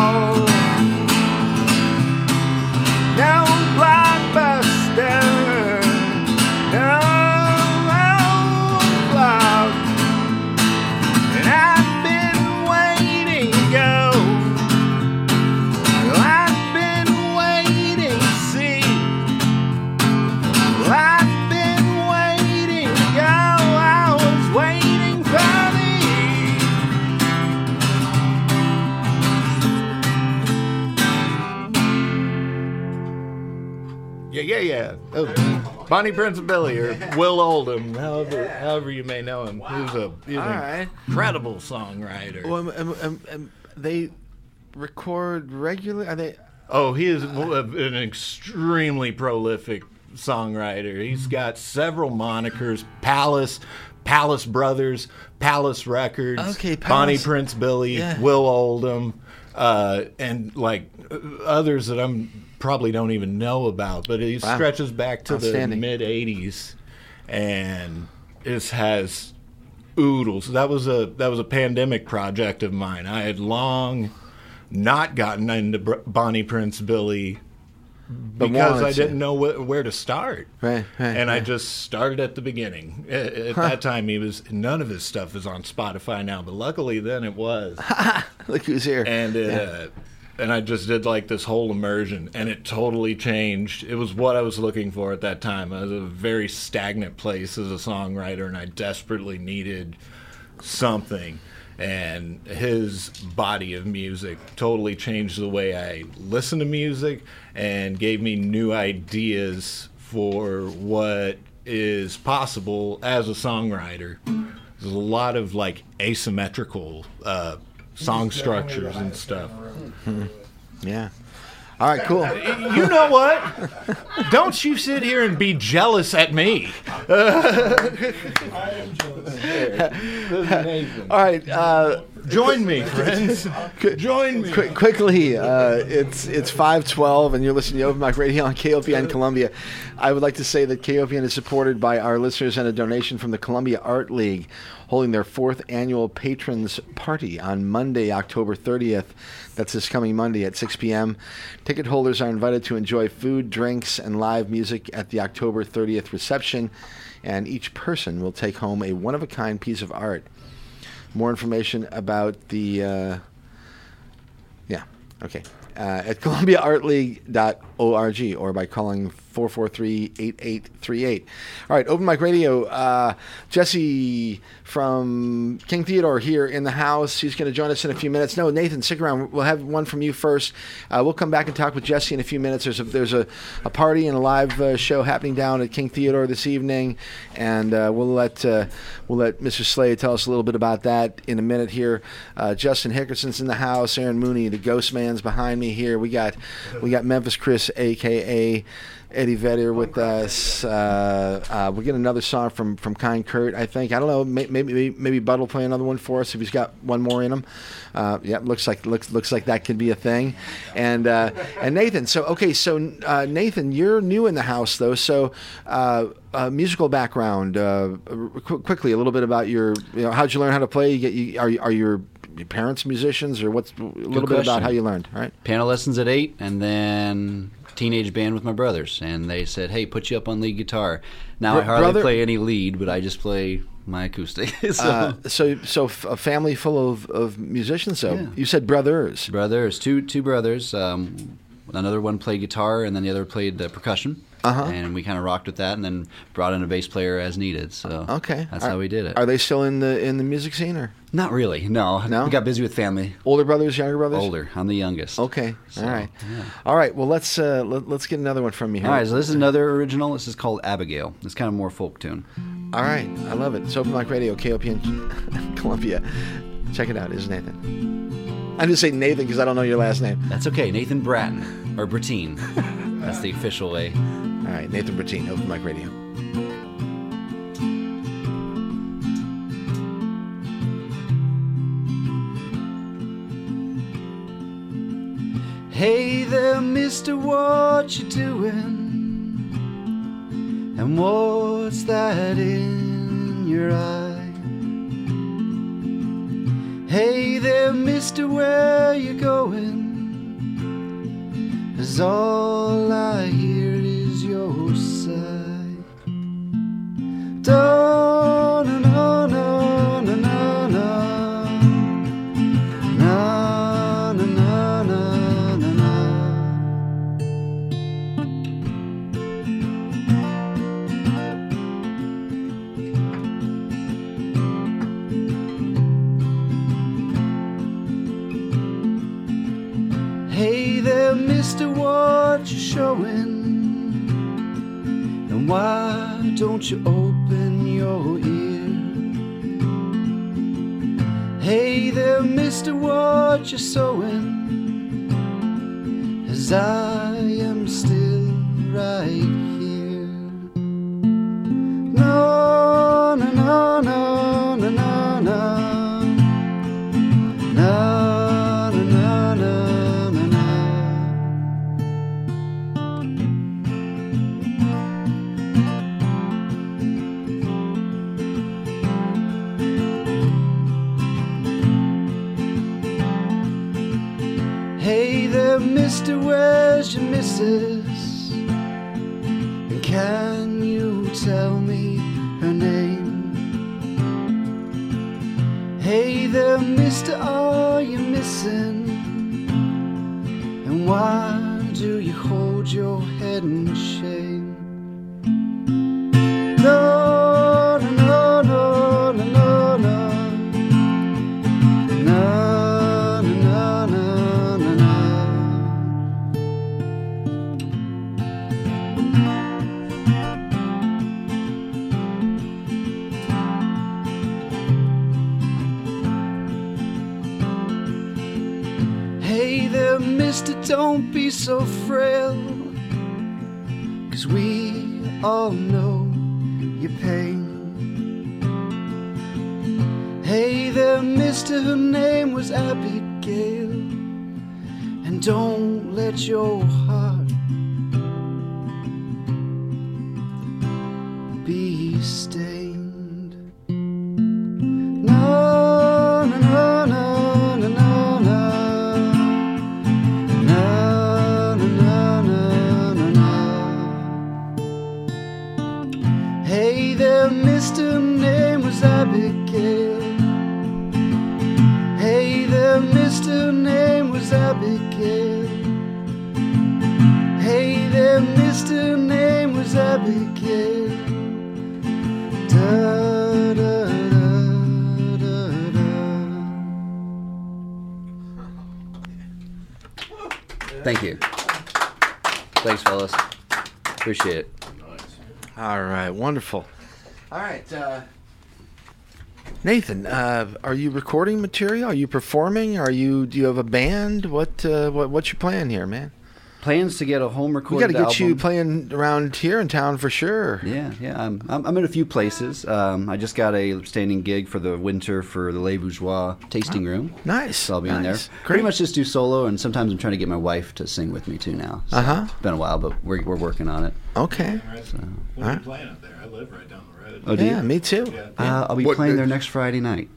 Bonnie Prince Billy or Will Oldham, however, however you may know him. He's a he's an right. incredible songwriter. Well, um, um, um, um, they record regularly. Are they? Oh, he is an extremely prolific songwriter. He's got several monikers: Palace, Palace Brothers, Palace Records, Okay, Bonnie Prince Billy, Yeah. Will Oldham, uh, and like uh, others that I'm probably don't even know about. But he Wow. stretches back to the mid '80s, and this has oodles. That was a that was a pandemic project of mine. I had long not gotten into Bonnie Prince Billy because I didn't know wh- where to start. Right, right, and I just started at the beginning. At, at Huh. that time, he was none of his stuff is on Spotify now, but luckily then it was. Look who's here. And it, Yeah. uh, and I just did like this whole immersion, and it totally changed. It was what I was looking for at that time. I was a very stagnant place as a songwriter, and I desperately needed something. And his body of music totally changed the way I listen to music and gave me new ideas for what is possible as a songwriter. There's a lot of like asymmetrical uh, song structures and stuff. Yeah. All right, cool. You know what? Don't you sit here and be jealous at me. All right, uh, join me, friends. Join me. Quick, quickly, uh, it's it's five twelve, and you're listening to Open Mic Radio on KOPN Columbia. I would like to say that KOPN is supported by our listeners and a donation from the Columbia Art League, holding their fourth annual patrons party on Monday, October 30th. That's this coming Monday at 6 p.m. Ticket holders are invited to enjoy food, drinks, and live music at the October 30th reception, and each person will take home a one-of-a-kind piece of art. More information about the uh, yeah. Okay. Uh, at columbiaartleague.org or by calling 443-8838. All right, Open Mic Radio. Uh, Jesse from King Theodore here in the house. He's going to join us in a few minutes. No, Nathan, stick around. We'll have one from you first. Uh, we'll come back and talk with Jesse in a few minutes. There's a, there's a, a party and a live uh, show happening down at King Theodore this evening, and uh, we'll let uh, we'll let Mr. Slade tell us a little bit about that in a minute here. Uh, Justin Hickerson's in the house. Aaron Mooney, the Ghost Man's behind me here. We got we got Memphis Chris, aka Eddie Vedder, with us. Uh, uh, we'll get another song from from Kind Kurt. I think I don't know. May, maybe maybe Bud will play another one for us if he's got one more in him. Uh, yeah, looks like looks looks like that could be a thing. And uh, and Nathan. So okay, so uh, Nathan, you're new in the house though. So uh, uh, musical background. Uh, qu- quickly, a little bit about your. You know, how'd you learn how to play? You get you, are are your your parents musicians or what's a little bit about how you learned? right? Piano lessons at eight, and then teenage band with my brothers, and they said, "Hey, put you up on lead guitar." Now Bro- I hardly brother- play any lead, but I just play my acoustic. so, Uh, so, so f- a family full of, of musicians. So Yeah. you said brothers. brothers, two two brothers. Um, another one played guitar, and then the other played uh, percussion. Uh-huh. And we kind of rocked with that, and then brought in a bass player as needed. So Okay, that's Are- how we did it. Are they still in the in the music scene or Not really. No, No? We got busy with family. older brothers, younger brothers? Older. I'm the youngest. Okay, So, all right, yeah. all right. Well, let's uh, let, let's get another one from you here. All right, so this is another original. This is called Abigail. It's kind of more folk tune. All right, I love it. It's Open Mic Radio, KOPN Columbia. Check it out. Is Nathan? I'm just saying Nathan because I don't know your last name. That's okay. Nathan Bratton or Brattine. That's the official way. All right, Nathan Bertine, Open Mic Radio. Hey there, mister, what you doing? And what's that in your eye? Hey there, mister, where you going? 'Cause all I hear is your sigh. Da na na na na na na. Na na na na na na. Hey there, mister, what you showing? Why don't you open your ear? Hey there, mister, what you sewing? As I am still right here. No, no, no, no, mister, where's your missus? And can you tell me her name? Hey there, mister, are you missing? And why do you hold your head so frail. Cause we all know your pain. Hey there, mister, her name was Abigail. And don't let your heart wonderful. All right, uh, Nathan, uh, are you recording material? Are you performing? Are you? Do you have a band? What? Uh, what? What's your plan here, man? Plans to get a home recording. We recorded got to get you playing around here in town for sure. Yeah, yeah. I'm, I'm, I'm in a few places. Um, I just got a standing gig for the winter for the Les Bourgeois tasting room. Nice. So I'll be in there. nice. Pretty much just do solo, and sometimes I'm trying to get my wife to sing with me too now. So Uh-huh. It's been a while, but we're, we're working on it. Okay. We'll Alright. be playing up there. I live right down the road. Oh, do Yeah, you? me too. Uh, I'll be What- playing there next Friday night.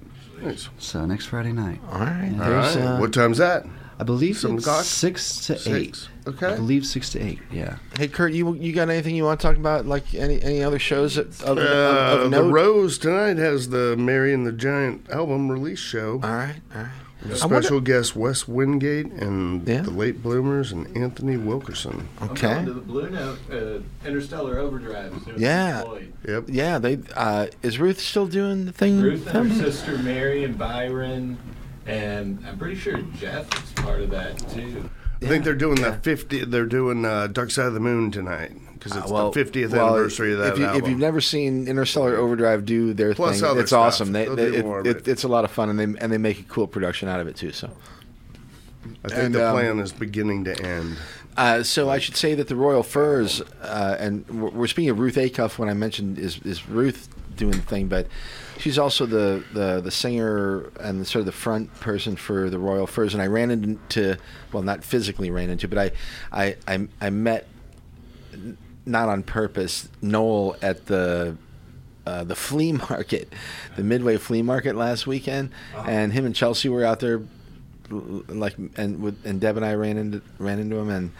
Nice. So next Friday night. All right. All There's, right. uh, what time's that? I believe Seven it's o'clock? six to eight. Okay. I believe six to eight. Yeah. Hey, Kurt, you you got anything you want to talk about? Like any any other shows that, of, Uh, of, of the? Rose tonight has the Mary and the Giant album release show. All right. All right. With I wonder- Special guest Wes Wingate and Yeah. the Late Bloomers and Anthony Wilkerson. I'm Okay. going to the Blue Note, uh, Interstellar Overdrive. Yeah. Yep. Yeah. They uh, is Ruth still doing the thing? Ruth and her sister Mary and Byron, and I'm pretty sure Jeff is part of that too. I think they're doing the 50. They're doing uh, Dark Side of the Moon tonight because it's Uh, the 50th well, anniversary of that if, you, album. if you've never seen Interstellar Overdrive do their Plus thing, it's stuff. awesome. They, they, it, it, it. it's a lot of fun, and they and they make a cool production out of it too. So, I think and, the um, plan is beginning to end. uh, so I should say that the Royal Furs, uh, and we're, we're speaking of Ruth Acuff when I mentioned is is Ruth doing the thing, but she's also the, the the singer and sort of the front person for the Royal Furs. And I ran into, well, not physically ran into, but I I I, I met not on purpose Noel at the uh, the flea market, the Midway flea market last weekend, and him and Chelsea were out there, like and with and Deb and I ran into ran into him and.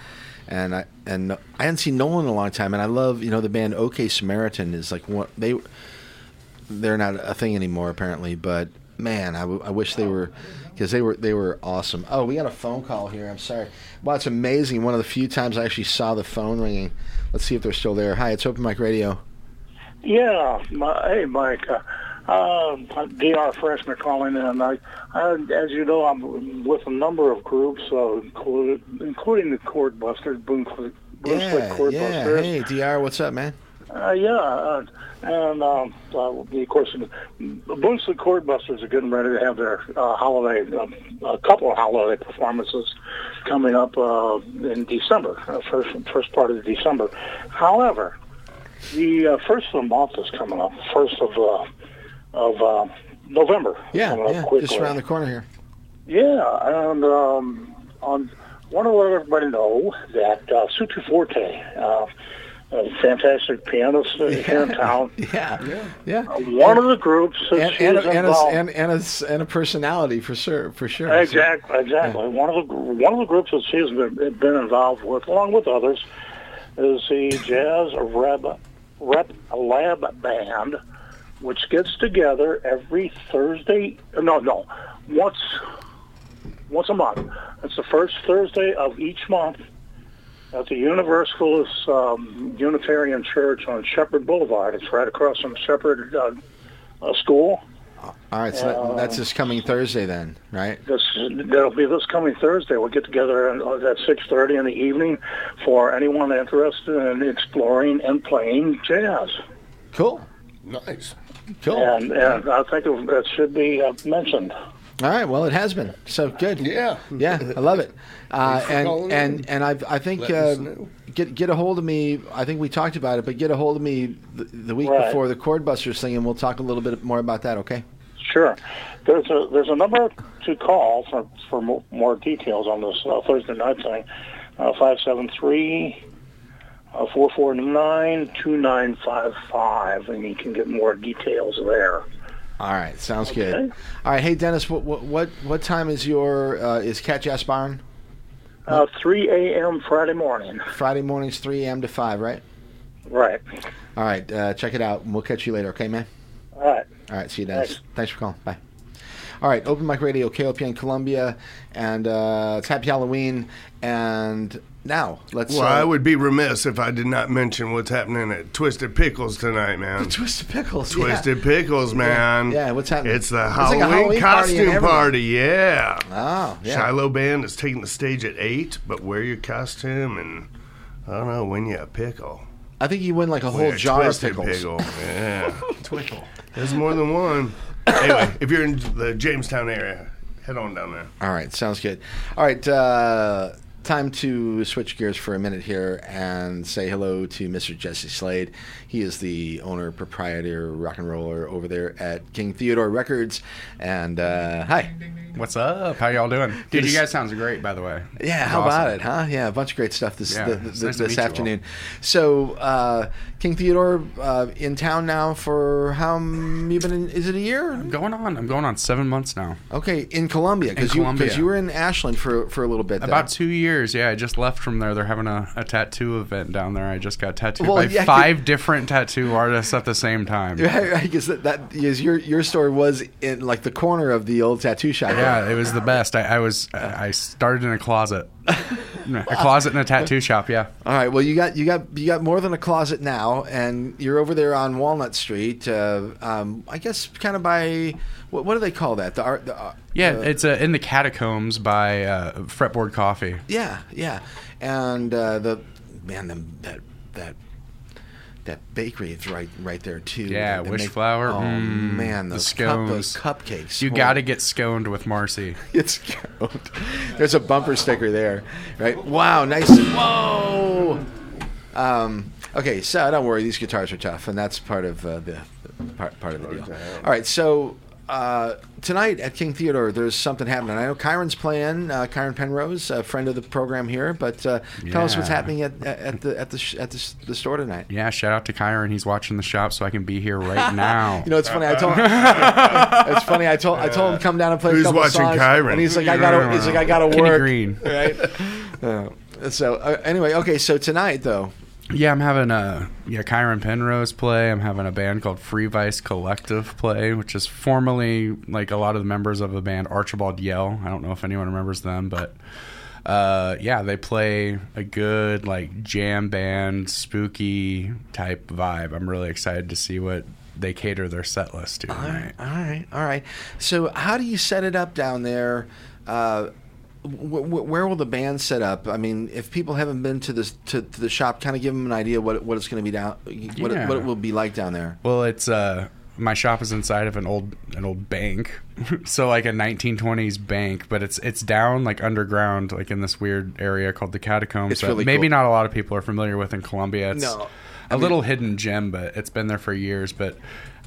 And I and I hadn't seen Noel in a long time, and I love you know the band OK Samaritan is like what they they're not a thing anymore apparently, but man, I, w- I wish they were because they were they were awesome. Oh, we got a phone call here. I'm sorry. Wow, it's amazing. One of the few times I actually saw the phone ringing. Let's see if they're still there. Hi, it's Open Mic Radio. Yeah, my, hey Mike, uh, uh, Dr. Freshman calling in. I, I, as you know, I'm with a number of groups, uh, including, including the Chord Busters, Boonslick, Boonslick Yeah, Chord yeah. Busters. Hey, Dr. What's up, man? Uh, yeah, uh, and um, uh, of course, the Boonslick Chord Busters are getting ready to have their uh, holiday, um, a couple of holiday performances coming up uh, in December, uh, first first part of December. However, the uh, first of the month is coming up, first of uh, of uh, November. Yeah, yeah. Just around the corner here. Yeah, and um, on want to let everybody know that uh, Sutu Forte, uh, a fantastic pianist uh, here in town. Yeah, yeah. One of the groups that And, she and, was a, and, a, involved. and, and, a, s- and a personality for sure, for sure. So- Exactly, exactly. One of the one of the groups that she's been, been involved with, along with others, is the Jazz Rep, Rep Lab Band, which gets together every Thursday. No, no, once once a month. It's the first Thursday of each month at the Universalist um, Unitarian Church on Shepard Boulevard. It's right across from Shepard uh, uh, School. All right, so that, that's this coming Thursday then, right? This that'll be this coming Thursday. We'll get together at, at six thirty in the evening for anyone interested in exploring and playing jazz. Cool. Nice. Cool. And, and I think it, it should be uh, mentioned. All right. Well, it has been so good. Yeah. Yeah, I love it. Uh, and and and I I think uh, get get a hold of me. I think we talked about it, but get a hold of me the, the week Right. before the Chord Busters thing, and we'll talk a little bit more about that. Okay. Sure. There's a there's a number to call for for more details on this uh, Thursday night thing. Uh, Five seven three. uh, Four four nine two nine five five, and you can get more details there. All right. Sounds good. All right. Hey, Dennis. What what what, time is your uh, is Cat Barn? Uh, 3 a.m. Friday morning. Friday mornings, three a.m. to five, right? Right. All right. Uh, check it out. We'll catch you later. Okay, man. All right. All right. See you, Dennis. Thanks. Thanks for calling. Bye. All right. Open Mic Radio, KOPN Columbia, and uh, it's Happy Halloween. And now let's. Well, uh, I would be remiss if I did not mention what's happening at Twisted Pickles tonight, man. Twisted Pickles. yeah. Twisted Pickles, man. Yeah, what's happening? It's the It's like Halloween, Halloween party costume party, yeah. Oh, yeah. Shiloh Band is taking the stage at 8, but wear your costume and, I don't know, win you a pickle. I think you win like a whole a jar of pickles. Pickle. Yeah. Twickle. There's more than one. Anyway, if you're in the Jamestown area, head on down there. All right, sounds good. All right, uh, time to switch gears for a minute here and say hello to Mr. Jesse Slade. He is the owner, proprietor, rock and roller over there at King Theodore Records. And uh, hi. What's up? How y'all doing? Dude, you guys sounds great, by the way. Yeah, how awesome. about it, huh? Yeah, a bunch of great stuff this Yeah, th- it's th- nice this meet you all. afternoon. So, uh, King Theodore uh, in town now for how m- you been? In, is it a year? I'm going on. I'm going on seven months now. Okay, in Columbia because In you because you were in Ashland for for a little bit. There. About two years, yeah. I just left from there. They're having a, a tattoo event down there. I just got tattooed Well, by yeah, five different tattoo artists at the same time. Right, because that, that because your your store was in like the corner of the old tattoo shop. Yeah, it was the best. I, I was I started in a closet, a closet in a tattoo shop. Yeah. All right. Well, you got you got you got more than a closet now, and you're over there on Walnut Street. Uh, um, I guess kind of by what, what do they call that? The art. The, uh, Yeah, it's uh, in the catacombs by uh, Fretboard Coffee. yeah, yeah, and uh, the man the, that that. That bakery is right, right there too. Yeah, They wish make- flour. Oh Mm, man, the those, cup, those cupcakes. You got to get sconed with Marcy. It's goat. There's a bumper sticker there, right? Wow, nice. Whoa. Um, okay, so don't worry, these guitars are tough, and that's part of uh, the part, part of the deal. All right, so uh, tonight at King Theodore, there's something happening. I know Kyron's playing. Uh, Kyron Penrose, a friend of the program here, but uh, tell us what's happening at at the at the sh- at the, s- the store tonight. Yeah, shout out to Kyron. He's watching the shop, so I can be here right now. You know, it's funny. I told it's funny. I told I told him to come down and play Who's a couple watching songs, Kyron? and he's like, I gotta. He's like, I gotta Kenny work. Green. right? Uh, so uh, anyway, okay. So tonight though, Yeah, I'm having a yeah Kyron Penrose play. I'm having a band called Free Vice Collective play, which is formerly like a lot of the members of the band Archibald Yell. I don't know if anyone remembers them, but uh, yeah, they play a good like jam band, spooky type vibe. I'm really excited to see what they cater their set list to All right, all right, all right. So how do you set it up down there? Uh, where will the band set up? I mean, if people haven't been to this to, to the shop, kind of give them an idea what what it's going to be down, what, it, what it will be like down there. Well, it's uh my shop is inside of an old an old bank. so like a 1920s bank, but it's it's down like underground like in this weird area called the catacombs It's really maybe cool. not a lot of people are familiar with in Columbia. It's No. a little hidden gem, but it's been there for years, but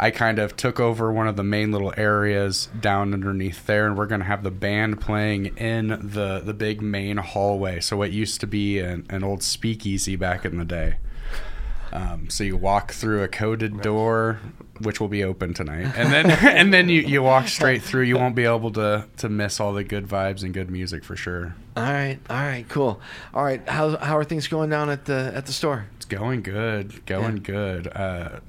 I kind of took over one of the main little areas down underneath there, and we're going to have the band playing in the the big main hallway. So what used to be an, an old speakeasy back in the day. Um, so you walk through a coded door, which will be open tonight, and then and then you, you walk straight through. You won't be able to to miss all the good vibes and good music for sure. All right, all right, cool. All right, how how are things going down at the at the store? It's going good, going good. Uh,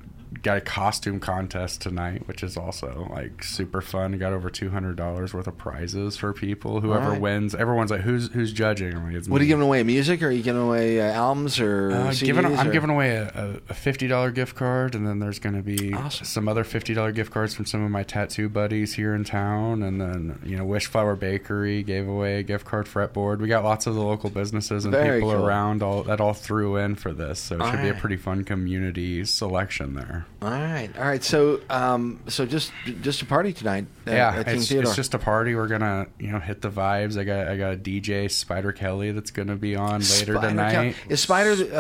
got a costume contest tonight, which is also like super fun. Got over two hundred dollars worth of prizes for people. Whoever right. wins, everyone's like, "Who's who's judging?" I'm like, "It's What are me." you giving away? Music? Or are you giving away uh, albums or Uh, giving, I'm giving away a, a, fifty dollar gift card, and then there's going to be some other fifty dollar gift cards from some of my tattoo buddies here in town, and then you know Wishflower Bakery gave away a gift card fretboard. We got lots of the local businesses and Very people cool. around all that all threw in for this, so it should be a pretty fun community selection there. All right, all right. So, um, so just just a party tonight. At, yeah, at it's, it's just a party. We're gonna, you know, hit the vibes. I got, I got a DJ Spider Kelly that's gonna be on later Spider tonight. Kel- Is Spider the,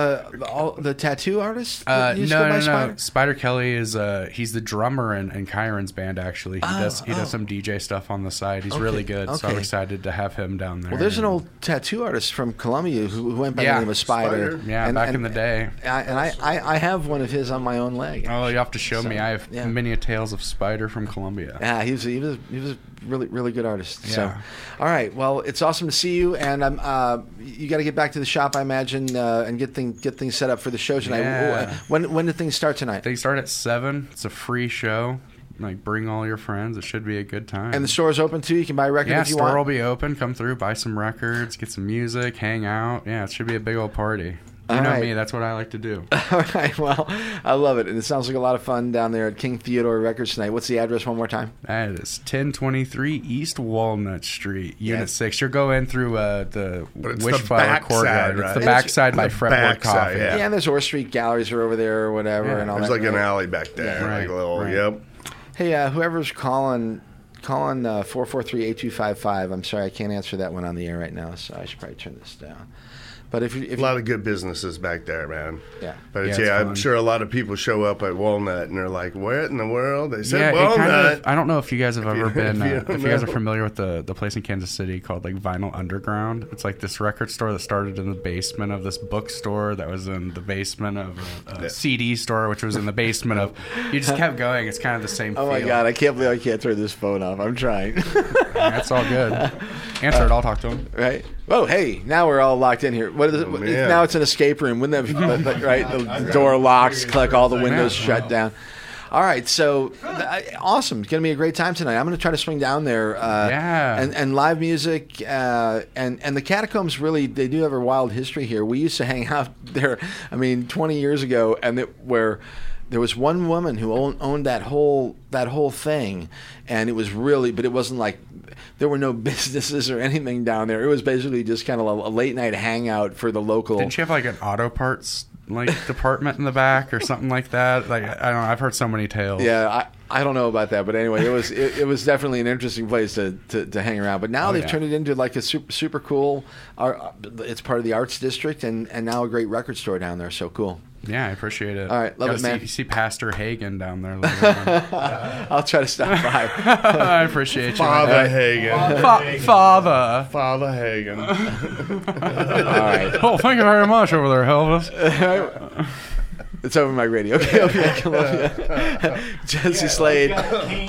uh, all, the tattoo artist? Uh, that no, no, no. Spider? Spider Kelly is uh, he's the drummer in, in Kyron's band. Actually, he Oh, does he oh. does some DJ stuff on the side. He's Okay, really good, so I'm excited to have him down there. Well, there's an old tattoo artist from Columbia who, who went by Yeah, the name of Spider. Spider. Yeah, back in the day. I, and I, I, I have one of his on my own leg. Oh, you have to show So, me. I have yeah. many a tales of Spider from Columbia. Yeah, he was he was he was a really really good artist. So, Yeah. all right. Well, it's awesome to see you, and I'm uh, you got to get back to the shop, I imagine, uh, and get things get things set up for the show tonight. Yeah. When when did things start tonight? They start at seven. It's a free show. Like, bring all your friends. It should be a good time. And the store's open too. You can buy records. yeah, if you store want. will be open. Come through, buy some records, get some music, hang out. Yeah, it should be a big old party. You All know right. me. That's what I like to do. All right. Well, I love it, and it sounds like a lot of fun down there at King Theodore Records tonight. What's the address one more time? That is 1023 East Walnut Street, Unit Yeah. 6. You're going through uh, the it's the Wishflower backside, Courtyard. right? It's the It's backside by the Fretboard Coffee. yeah. Yeah, and there's Orr Street galleries are over there or whatever, Yeah, and all There's that. like an alley back there. Yeah. like a little, right. yep. Hey, uh, whoever's calling, calling uh, four four three eight two five five. I'm sorry, I can't answer that one on the air right now, so I should probably turn this down. But if you, if a lot of good businesses back there, man. Yeah. But it's, Yeah, yeah, it's I'm fun. sure a lot of people show up at Walnut and they're like, "What in the world?" They said Yeah, Walnut. kind of, I don't know if you guys have If you- ever been, if you uh, if you guys are familiar with the, the place in Kansas City called like Vinyl Underground. It's like this record store that started in the basement of this bookstore that was in the basement of a, a CD store, which was in the basement of. You just kept going. It's kind of the same. oh my feel. god, I can't believe I can't turn this phone off. I'm trying. That's all good. Answer it. I'll talk to him. right? Oh, hey, now we're all locked in here. What is it? man. now it's an escape room. Wouldn't that be, right? The door locks, click, all the windows shut down. All right, so awesome. It's going to be a great time tonight. I'm going to try to swing down there. Uh, Yeah. And, and live music. Uh, and, and the catacombs really, they do have a wild history here. We used to hang out there, I mean, 20 years ago, and it, where there was one woman who owned, owned that whole that whole thing, and it was really, but it wasn't like there were no businesses or anything down there. It was basically just kind of a, a late night hangout for the local. Didn't you have like an auto parts like department in the back or something like that? Like I don't know. I've heard so many tales. Yeah, I, I don't know about that, but anyway, it was it, it was definitely an interesting place to, to, to hang around. But now Oh, they've yeah. turned it into like a super super cool. Art, it's part of the arts district, and, and now a great record store down there. So cool. Yeah, I appreciate it. All right, love Gotta it, man. See, see Pastor Hagen down there. Later on. I'll try to stop by. I appreciate you. Father man. Hagen. Fa- Father. Father Hagen. All right. Oh, thank you very much over there, Elvis. It's over my radio. Okay, okay, Columbia. Jesse Slade,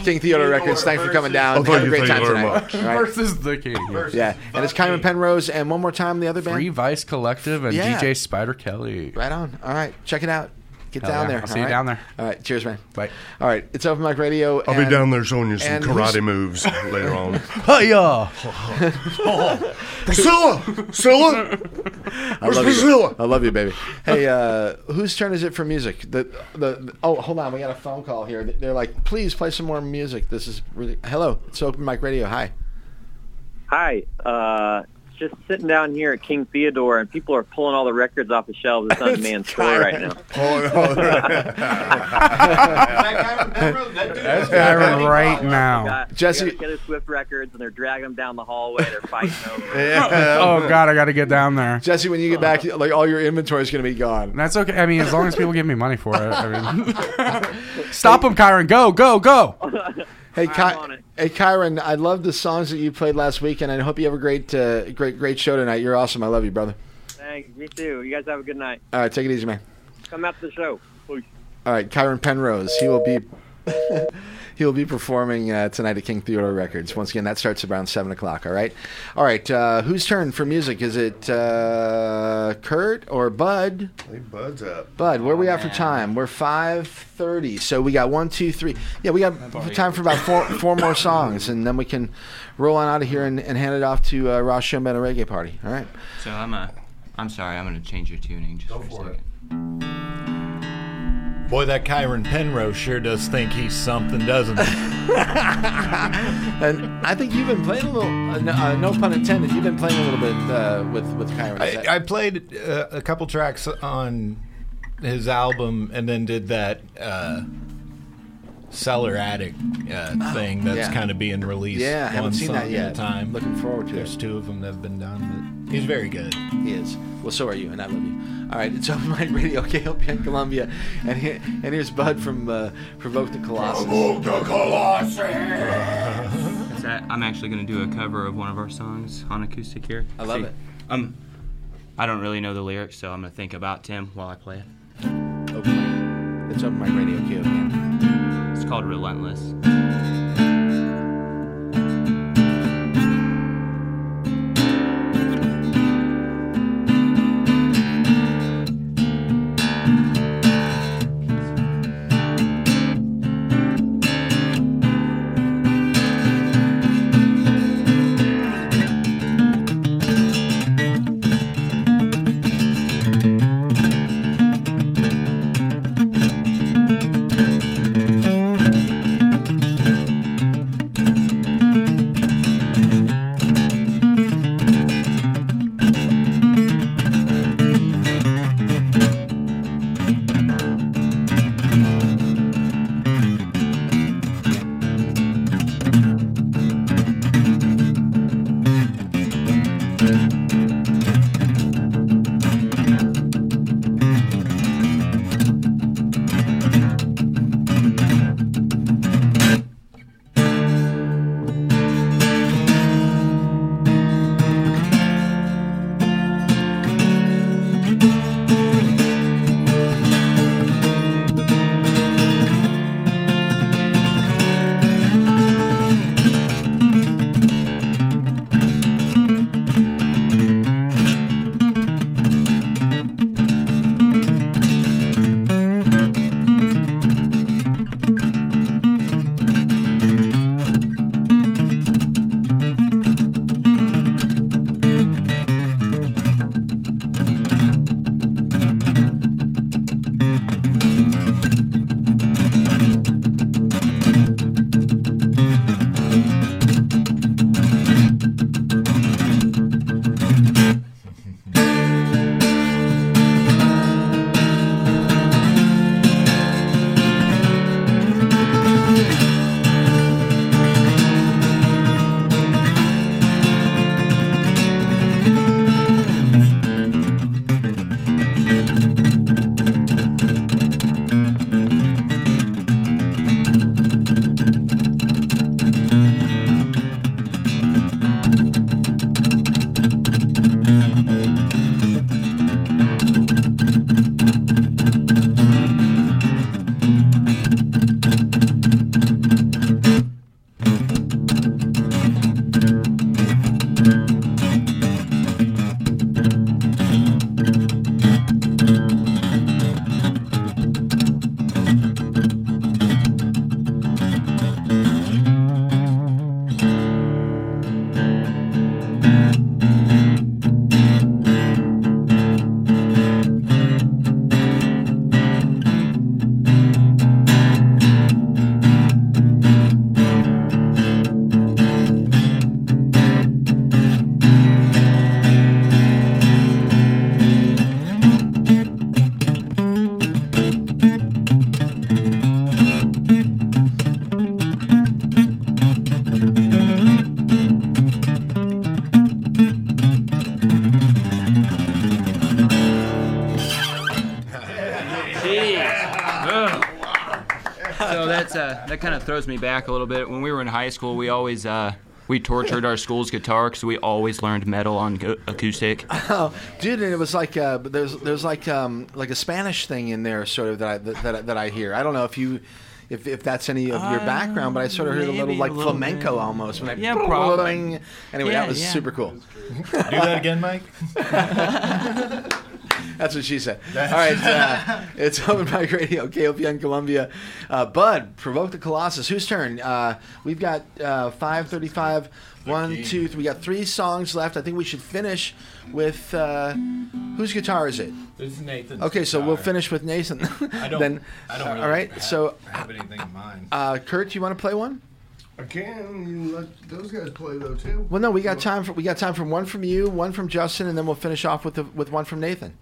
King Theodore Records. Thanks for coming down. Oh, thank Have a you, great thank time you very tonight. much. All right. Versus the king. Yeah, and it's Kyron Penrose, and one more time the other band. Free Vice Collective and Yeah. DJ Spider Kelly. Right on. All right, check it out. Get Hell down yeah. there. I'll see all you right? down there. All right, cheers, man. Bye. All right, it's Open Mic Radio. I'll be down there showing you some karate moves later on. Hiya! Priscilla! Priscilla! I Where's love you. Priscilla? I love you, baby. Hey, uh, whose turn is it for music? The, the the oh, hold on, we got a phone call here. They're like, please play some more music. This is really hello. It's Open Mic Radio. Hi. Hi. Uh, just sitting down here at King Theodore, and people are pulling all the records off the shelves. It's on man's store right now. That's Kyron right now. Got, Jesse- got Taylor Swift records, and they're dragging them down the hallway. They're fighting over. Oh, oh God, I got to get down there. Jesse, when you get back, like all your inventory is going to be gone. That's okay. I mean, as long as people give me money for it. I mean, stop them, Kyron. Go, go, go. Hey, I'm Ky- hey, Kyron, I love the songs that you played last week, and I hope you have a great, uh, great, great show tonight. You're awesome. I love you, brother. Thanks. Me too. You guys have a good night. All right, take it easy, man. Come out to the show. Peace. All right, Kyron Penrose. He will be he will be performing uh, tonight at King Theodore Records. Once again, that starts around seven o'clock. All right, all right. Uh, whose turn for music? Is it uh, Kurt or Bud? Hey, Bud's up. Bud, where are we at for time? We're five thirty. So we got one, two, three. Yeah, we got time for about four four more songs, and then we can roll on out of here and, and hand it off to uh, Ross Shumbet Reggae Party. All right. So I'm a. I'm sorry. I'm gonna change your tuning just for, a second. Boy, that Kyron Penrose sure does think he's something, doesn't he? and I think you've been playing a little. Uh, no, uh, no pun intended. You've been playing a little bit uh, with with Kyron. I, I played uh, a couple tracks on his album, and then did that uh, Cellar Attic uh, thing that's yeah. kind of being released. Yeah, I haven't seen that yet. Time. Looking forward to There's it. two of them that have been done, but he's very good. He is. Well, so are you, and I love you. All right, it's Open Mind Radio, KOPN Columbia, and here, and here's Bud from uh, Provoke the Colossus. Provoke the Is that, I'm actually gonna do a cover of one of our songs on acoustic here. I love See, it. Um, I don't really know the lyrics, so I'm gonna think about Tim while I play it. Open Mind. It's Open Mind Radio, KLP. It's called Relentless. That kind of throws me back a little bit. When we were in high school, we always uh, We tortured our school's guitar because we always learned metal on go- acoustic. Oh, dude, and it was like uh, there's there's like um, like a Spanish thing in there, sort of that I that, that, that I hear. I don't know if you. If, if that's any of your background, but I sort of heard a little maybe a like little flamenco bit. almost. When I, Yeah, probably. Anyway, Yeah, that was yeah. super cool. Do that again, Mike. That's what she said. All right, uh, it's Open Mic Radio, KOPN Columbia. Uh, Bud, Provoke the Colossus. Whose turn? Uh, we've got uh, 535. One, two, three. We got three songs left. I think we should finish with. Uh, whose guitar is it? This is Nathan's Okay, so we'll finish with Nathan. I don't. then, I don't. Really all right, have, so have anything in mind. uh, Kurt, you want to play one? I can. You let those guys play though too. Well, no, we got time for we got time for one from you, one from Justin, and then we'll finish off with the, with one from Nathan.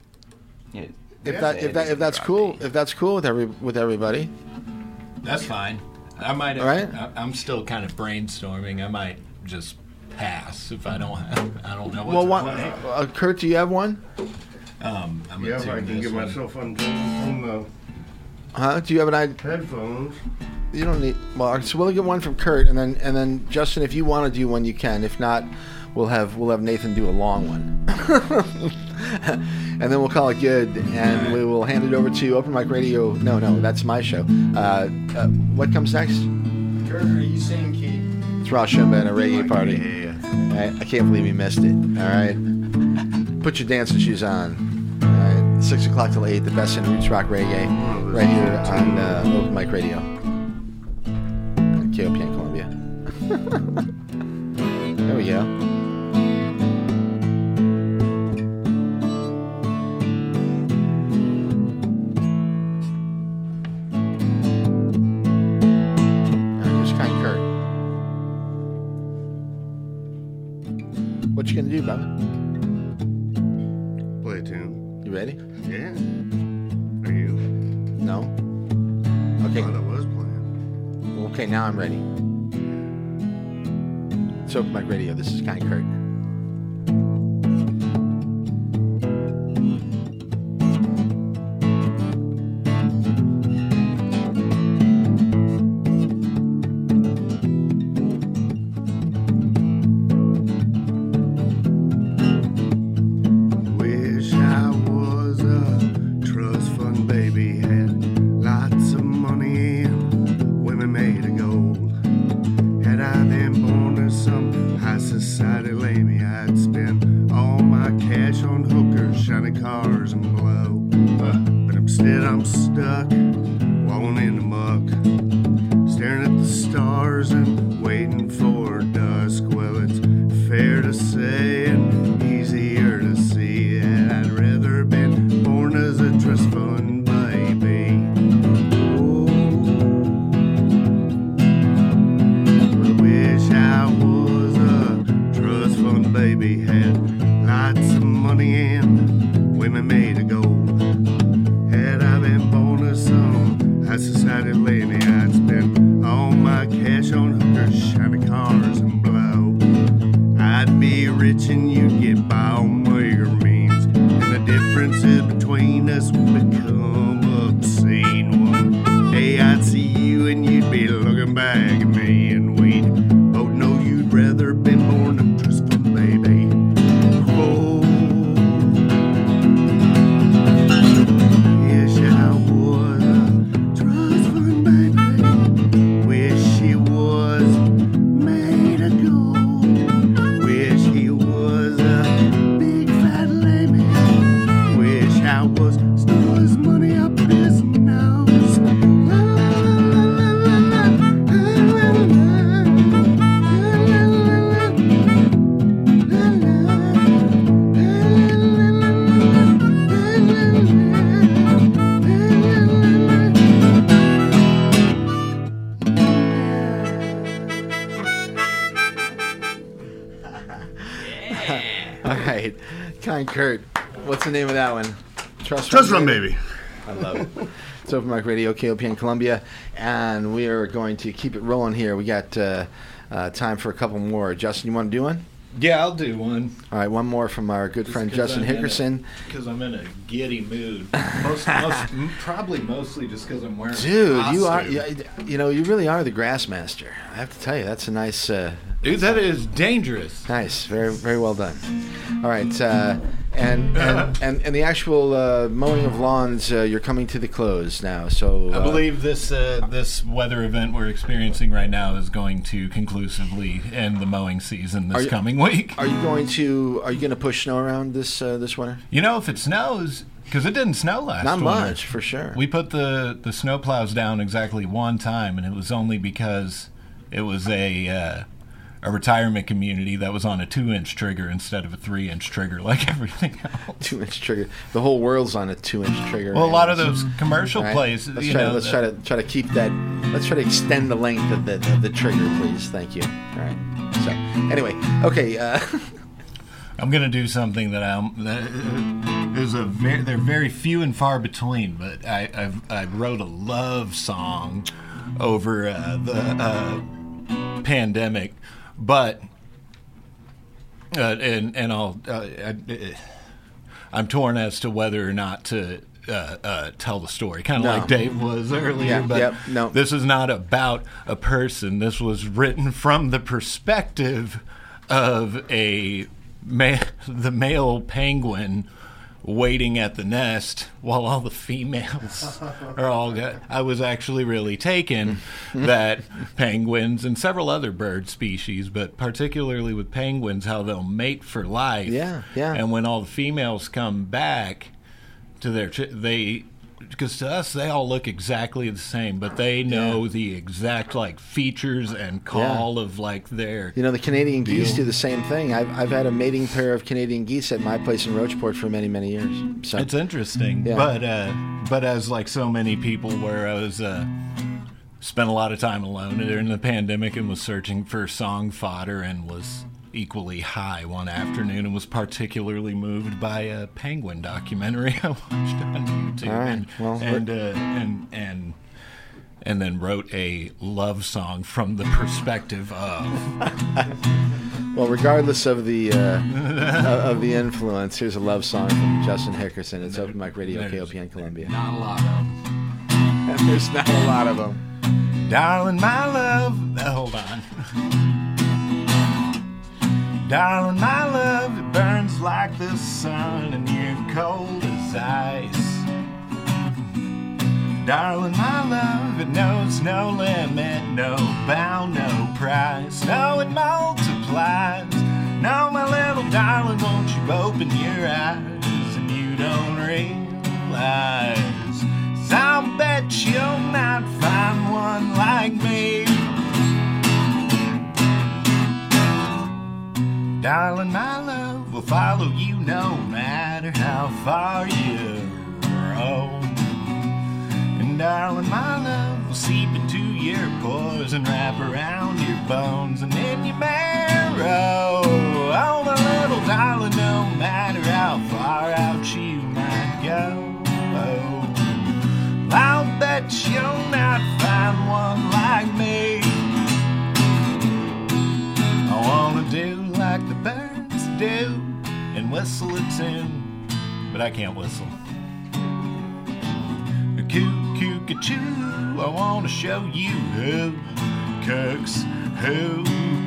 Yeah. If that if that if that's cool if that's cool with every with everybody. That's fine. I might. All right. I, I'm still kind of brainstorming. I might just pass if I don't. Have, I don't know what Well, to one, play. uh, Kurt, do you have one? Um, I'm Yeah, if I can this get myself on, on the Huh? Do you have an idea? headphones. You don't need. Well, so we'll get one from Kurt, and then and then Justin, if you want to do one, you can. If not, we'll have we'll have Nathan do a long one, and then we'll call it good, and we will hand it over to Open Mic Radio. No, no, that's my show. Uh, uh, what comes next? Kurt, are you saying Keith? It's Ross Shumba and a reggae party. I, I can't believe you missed it. All right, put your dancing shoes on. All right, six o'clock till eight. The best in roots rock reggae, right here on uh, Open Mic Radio, at KOPN Columbia. there we go. I'm ready. Mic Radio. This is Kind Kurt. Hookers, Kurt. What's the name of that one? Trust, Trust Fund Baby. I love it. It's Open Mic Radio, KOPN Columbia, and we are going to keep it rolling here. We got uh, uh, time for a couple more. Justin, you want to do one? Yeah, I'll do one. All right, one more from our good friend Justin Hickerson. Because I'm in a giddy mood. Most, most, m- probably mostly just because I'm wearing. a Dude, you are, you, you know, you really are the grass master. I have to tell you, that's a nice. Uh, Dude, that is dangerous. Nice, very, very well done. All right, uh, and, and and and the actual uh, mowing of lawns, uh, you're coming to the close now. So I uh, believe this uh, this weather event we're experiencing right now is going to conclusively end the mowing season this you- coming week. Are you going to Are you going to push snow around this uh, this winter? You know, if it snows, because it didn't snow last Not winter. much, for sure. We put the the snow plows down exactly one time, and it was only because it was a uh, a retirement community that was on a two inch trigger instead of a three inch trigger, like everything else. Two inch trigger. The whole world's on a two inch trigger. Well, a lot of those commercial right, places, Let's you try, know, to, let's the- try to try to keep that. Let's try to extend the length of the of the trigger, please. Thank you. All right. So anyway, okay. Uh, I'm gonna do something that I'm. That is a very. They're very few and far between, but I I've, I wrote a love song over uh, the uh, pandemic, but uh, and and I'll. Uh, I, I'm torn as to whether or not to. Uh, uh, tell the story, kind of No. like Dave was earlier. Yeah, but yep, no. this is not about a person. This was written from the perspective of a ma- the male penguin waiting at the nest while all the females are all got. I was actually really taken that penguins and several other bird species, but particularly with penguins, how they'll mate for life. Yeah, yeah. And when all the females come back to their chi- they because to us they all look exactly the same but they know the exact like features and call of like their You know, the Canadian geese do the same thing. I've, I've had a mating pair of Canadian geese at my place in Rocheport for many, many years. So It's interesting, Yeah. but uh, but as like so many people, where I was uh, spent a lot of time alone during the pandemic and was searching for song fodder and was equally high one afternoon and was particularly moved by a penguin documentary I watched on YouTube right, and well, and, uh, and and and then wrote a love song from the perspective of Well, regardless of the uh, of the influence, here's a love song from Justin Hickerson. It's Open Mic Radio, KOPN Columbia. not a lot of them. And There's not a lot of them. Darling, my love. uh, hold on. Darling, my love, it burns like the sun and you're cold as ice. Darling, my love, it knows no limit, no bound, no price. No, it multiplies. No, my little darling, won't you open your eyes and you don't realize. 'Cause I'll bet you'll not find one like me. Darling, my love will follow you no matter how far you roam. And darling, my love will seep into your pores and wrap around your bones and in your marrow. Oh, my little darling, no matter how far out you might go. Oh, I'll bet you'll not find one like me. Like the birds do and whistle a tune, but I can't whistle. Ca choo, I wanna show you who cooks, who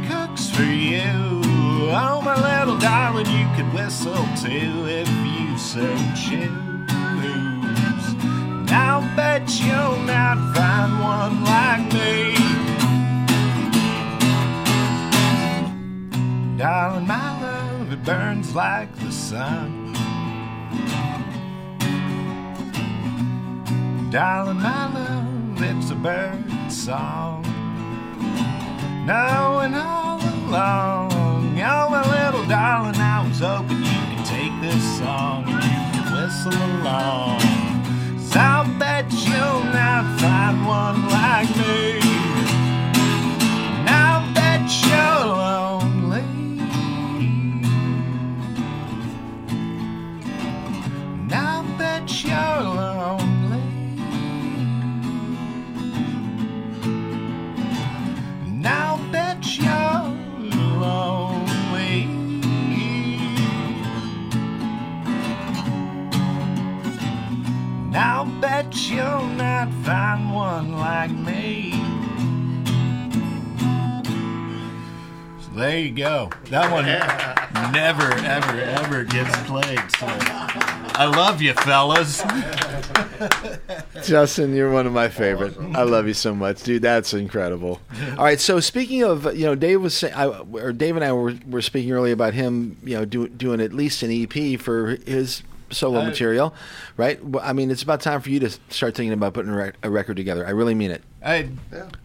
cooks for you. Oh, my little darling, you could whistle too if you so choose. I'll bet you'll not find one like me. Darling, my love, it burns like the sun. Darling, my love, it's a bird song. Knowing all along, oh, my little darling, I was hoping you could take this song and you could whistle along. So I'll bet you'll not find one like me. And I'll bet you're that you're lonely. Now that you're lonely. Now bet you'll not find one like me. So There you go. That one yeah. never, ever, ever gets played. I love you, fellas. Justin, you're one of my favorite. I love you so much, dude. That's incredible. All right, so speaking of, you know, Dave was saying, I, or Dave and I were, were speaking earlier about him, you know, do, doing at least an EP for his solo I- material, right? Well, I mean, it's about time for you to start thinking about putting a, rec- a record together. I really mean it. I,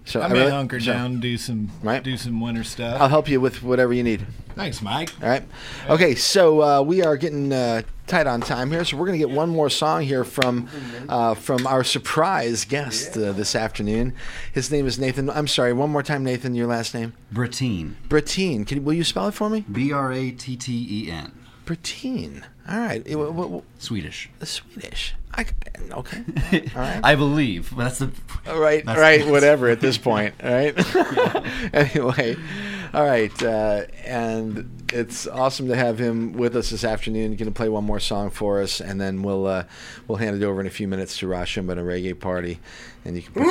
So I I may really- hunker so- down, do some, Right. do some winter stuff. I'll help you with whatever you need. Thanks, Mike. All right. Okay, so uh, we are getting uh, tight on time here, so we're going to get one more song here from uh, from our surprise guest uh, this afternoon. His name is Nathan. I'm sorry, one more time, Nathan. Your last name? Bratten. Bratten. Can will you spell it for me? B R A T T E N. Bratten. All right. It- wh- wh- Swedish. Swedish. I, okay. All right. I believe. That's the. All right, that's- right, whatever at this point, all right? anyway, all right, uh, and it's awesome to have him with us this afternoon. Going to play one more song for us, and then we'll uh, we'll hand it over in a few minutes to Rashim and a reggae party, and you can put,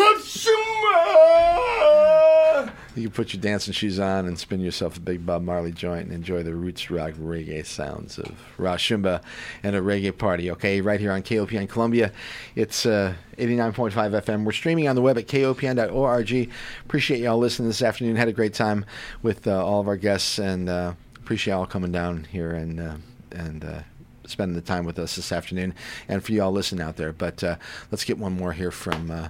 you can put your dancing shoes on and spin yourself a big Bob Marley joint and enjoy the roots rock reggae sounds of Rashumba and a reggae party. Okay, right here on KOPN Columbia. It's uh, 89.5 FM. We're streaming on the web at kopn.org. Appreciate y'all listening this afternoon. Had a great time with uh, all of our guests and uh, appreciate y'all coming down here and uh, and. Spending the time with us this afternoon and for y'all listening out there but uh, let's get one more here from uh,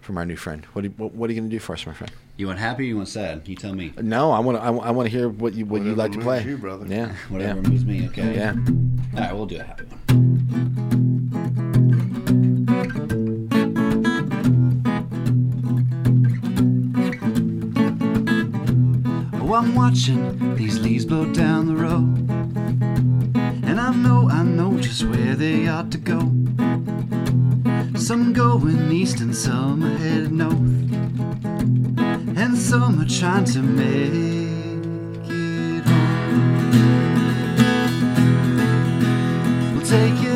from our new friend what, do you, what, what are you going to do for us my friend You want happy? or You want sad? You tell me. no, I want to. I, want to hear what you what you like to play. moves you, brother. Yeah, Whatever yeah. moves me. Okay. Yeah. All right, we'll do a happy one. Oh, I'm watching these leaves blow down the road. And I know, I know just where they ought to go. Some going east and some are headed north. And some are trying to make it home. We'll take it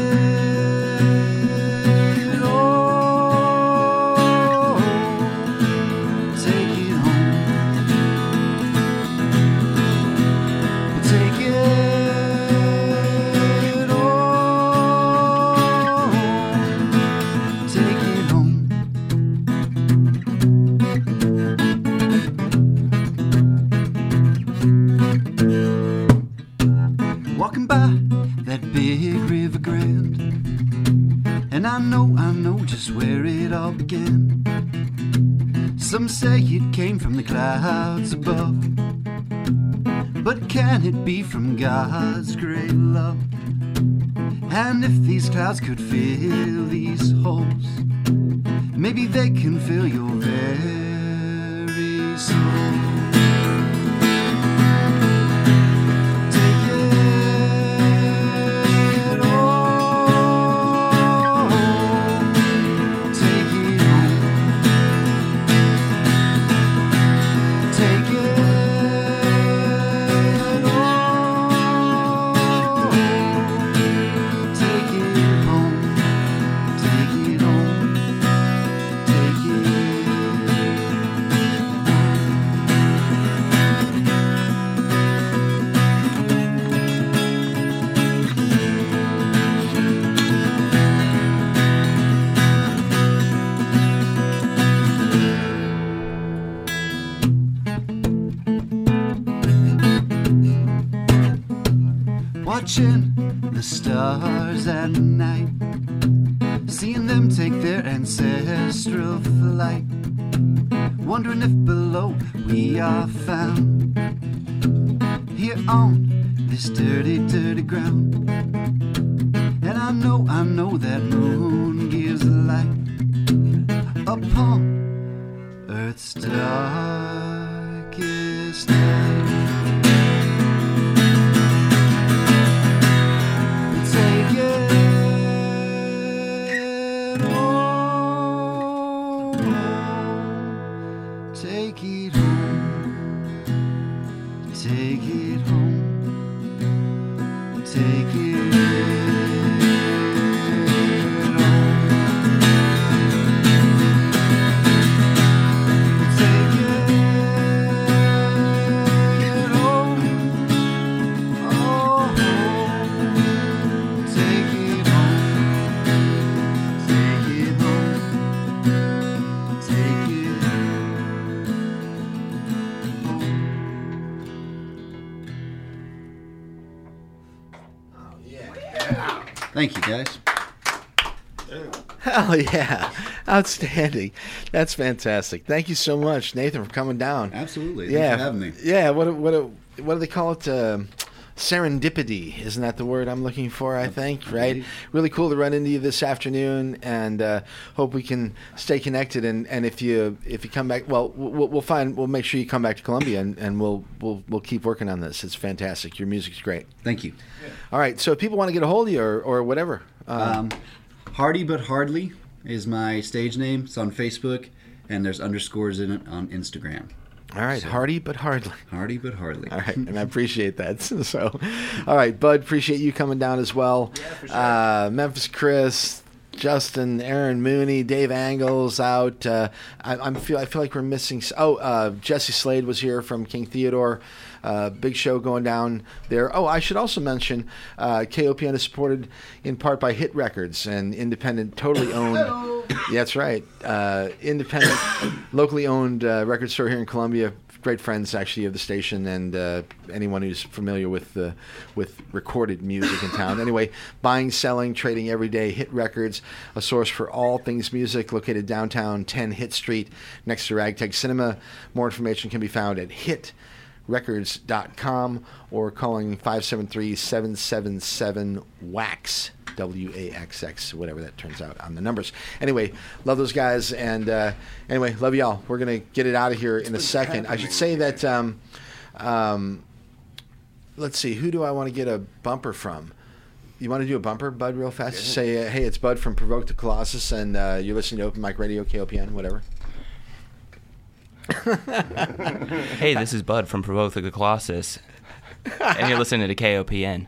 I know, I know just where it all began. Some say it came from the clouds above. But can it be from God's great love? And if these clouds could fill these holes, maybe they can fill your very soul. Watching the stars at night, seeing them take their ancestral flight, wondering if below we are found Outstanding. That's fantastic. Thank you so much, Nathan, for coming down. Absolutely. Thanks Yeah. for having me. Yeah. What, a- what, a- what do they call it? Um serendipity. Isn't that the word I'm looking for? I think, right? Really cool to run into you this afternoon and uh, hope we can stay connected. And, and if you if you come back, well, we'll, we'll find, we'll make sure you come back to Columbia and, and we'll, we'll, we'll keep working on this. It's fantastic. Your music's great. Thank you. All right. So if people want to get a hold of you or, or whatever, uh, Um, Hardy but Hardly is my stage name. It's on Facebook, and there's underscores in it on Instagram. All right, hardy but hardly. Hardy but hardly. All right, and I appreciate that. So, all right, Bud, appreciate you coming down as well. Yeah, for uh, Memphis Chris, Justin, Aaron Mooney, Dave Angle's out. Uh, I, I'm feel I feel like we're missing. Oh, uh, Jesse Slade was here from King Theodore. Uh, big show going down there. Oh, I should also mention uh, KOPN is supported in part by Hitt Records, an independent, totally owned. Yeah, that's right. Uh, independent, locally owned uh, record store here in Columbia. Great friends, actually, of the station, and uh, anyone who's familiar with uh, with recorded music in town. Anyway, buying, selling, trading every day. Hitt Records, a source for all things music, located downtown, 10 Hitt Street, next to Ragtag Cinema. More information can be found at Hitt records.com or calling 573-777-wax w-a-x-x whatever that turns out on the numbers. Anyway love those guys and uh, anyway love y'all. We're gonna get it out of here in a second. I should say that um, um, let's see who do i want to get a bumper from? You want to do a bumper bud real fast? Say uh, hey it's bud from provoke the colossus and uh, you're listening to open mic radio kopn whatever hey, this is Bud from Provoke the Colossus, and you're listening to KOPN.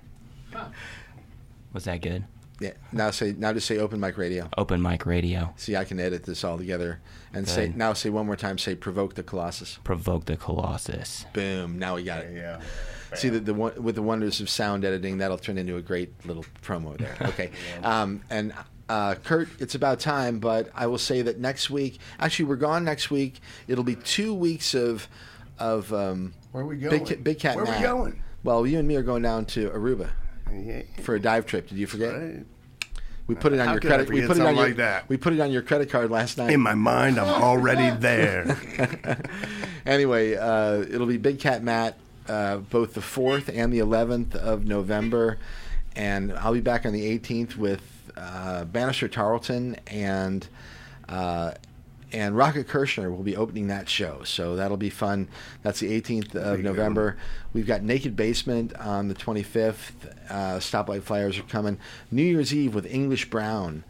Was that good? Yeah. Now say now just say open mic radio. Open mic radio. See, I can edit this all together and say now say one more time. Say provoke the Colossus. Provoke the Colossus. Boom. Now we got it. Yeah. See the, the one with the wonders of sound editing that'll turn into a great little promo there. Okay. um, and uh, Kurt, it's about time, but I will say that next week. Actually, we're gone next week. It'll be two weeks of of um, Where are we Big, going? Ca- Big Cat. Where are we going? Well, you and me are going down to Aruba Yeah. for a dive trip. Did you forget? Right. We put it on How your credit. We put it on your, like that? We put it on your credit card last night. In my mind, I'm already there. anyway, uh, it'll be Big Cat Matt uh, both the 4th and the 11th of November. And I'll be back on the 18th with uh, Bannister Tarleton and. Uh, and Rocket Kirshner will be opening that show, so that'll be fun. That's the 18th of November. We've got Naked Basement on the 25th. Uh, Stoplight Flyers are coming. New Year's Eve with English Brown.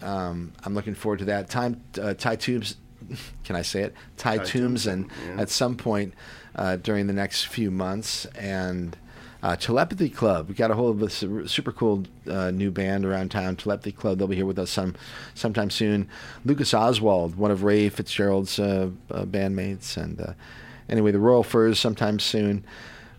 Um, I'm looking forward to that. Time uh, Ty Tubes, can I say it? Ty Ty Tombson, yeah. at some point uh, during the next few months, and uh, Telepathy Club. We got a hold of this super cool uh, new band around town, Telepathy Club. They'll be here with us some sometime soon. Lucas Oswald, one of Ray Fitzgerald's uh, uh, bandmates, and uh, anyway, the Royal Furs sometime soon.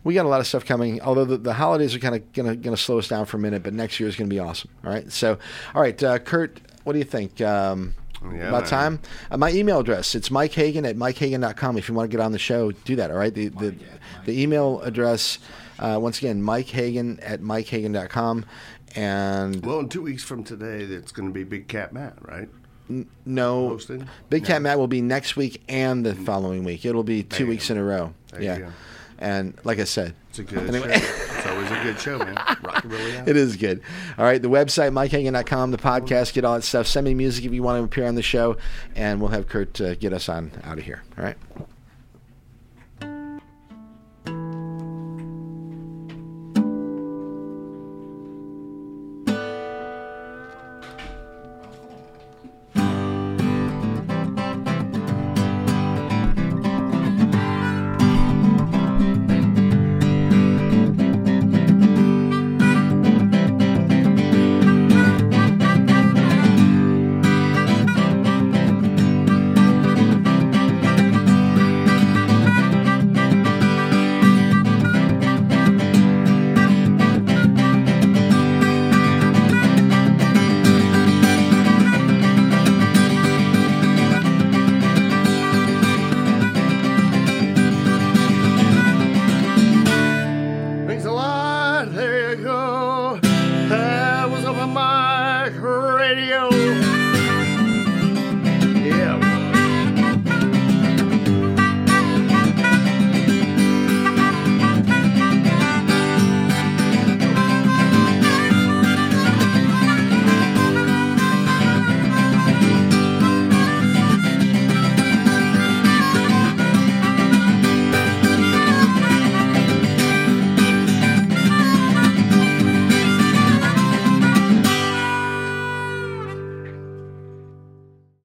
We got a lot of stuff coming. Although the, the holidays are kind of gonna gonna slow us down for a minute, but next year is gonna be awesome. All right. So, all right, uh, Kurt, what do you think? Um, Yeah, about time. Uh, my email address it's Mike Hagan at MikeHagan.com. If you want to get on the show, do that. All right. The the, the email address uh, once again Mike Hagan at MikeHagan.com. And well, in two weeks from today, it's going to be Big Cat Matt, right? no, Hosting? Big Cat Matt will be next week and the following week. It'll be two weeks in a row. There yeah. And like I said, It's a good Anyway. show. It's always a good show, man. Rockabilly. out. It is good. All right, the website, MikeHagan.com, the podcast, get all that stuff. Send me music if you want to appear on the show, and we'll have Kurt uh, get us on out of here. All right.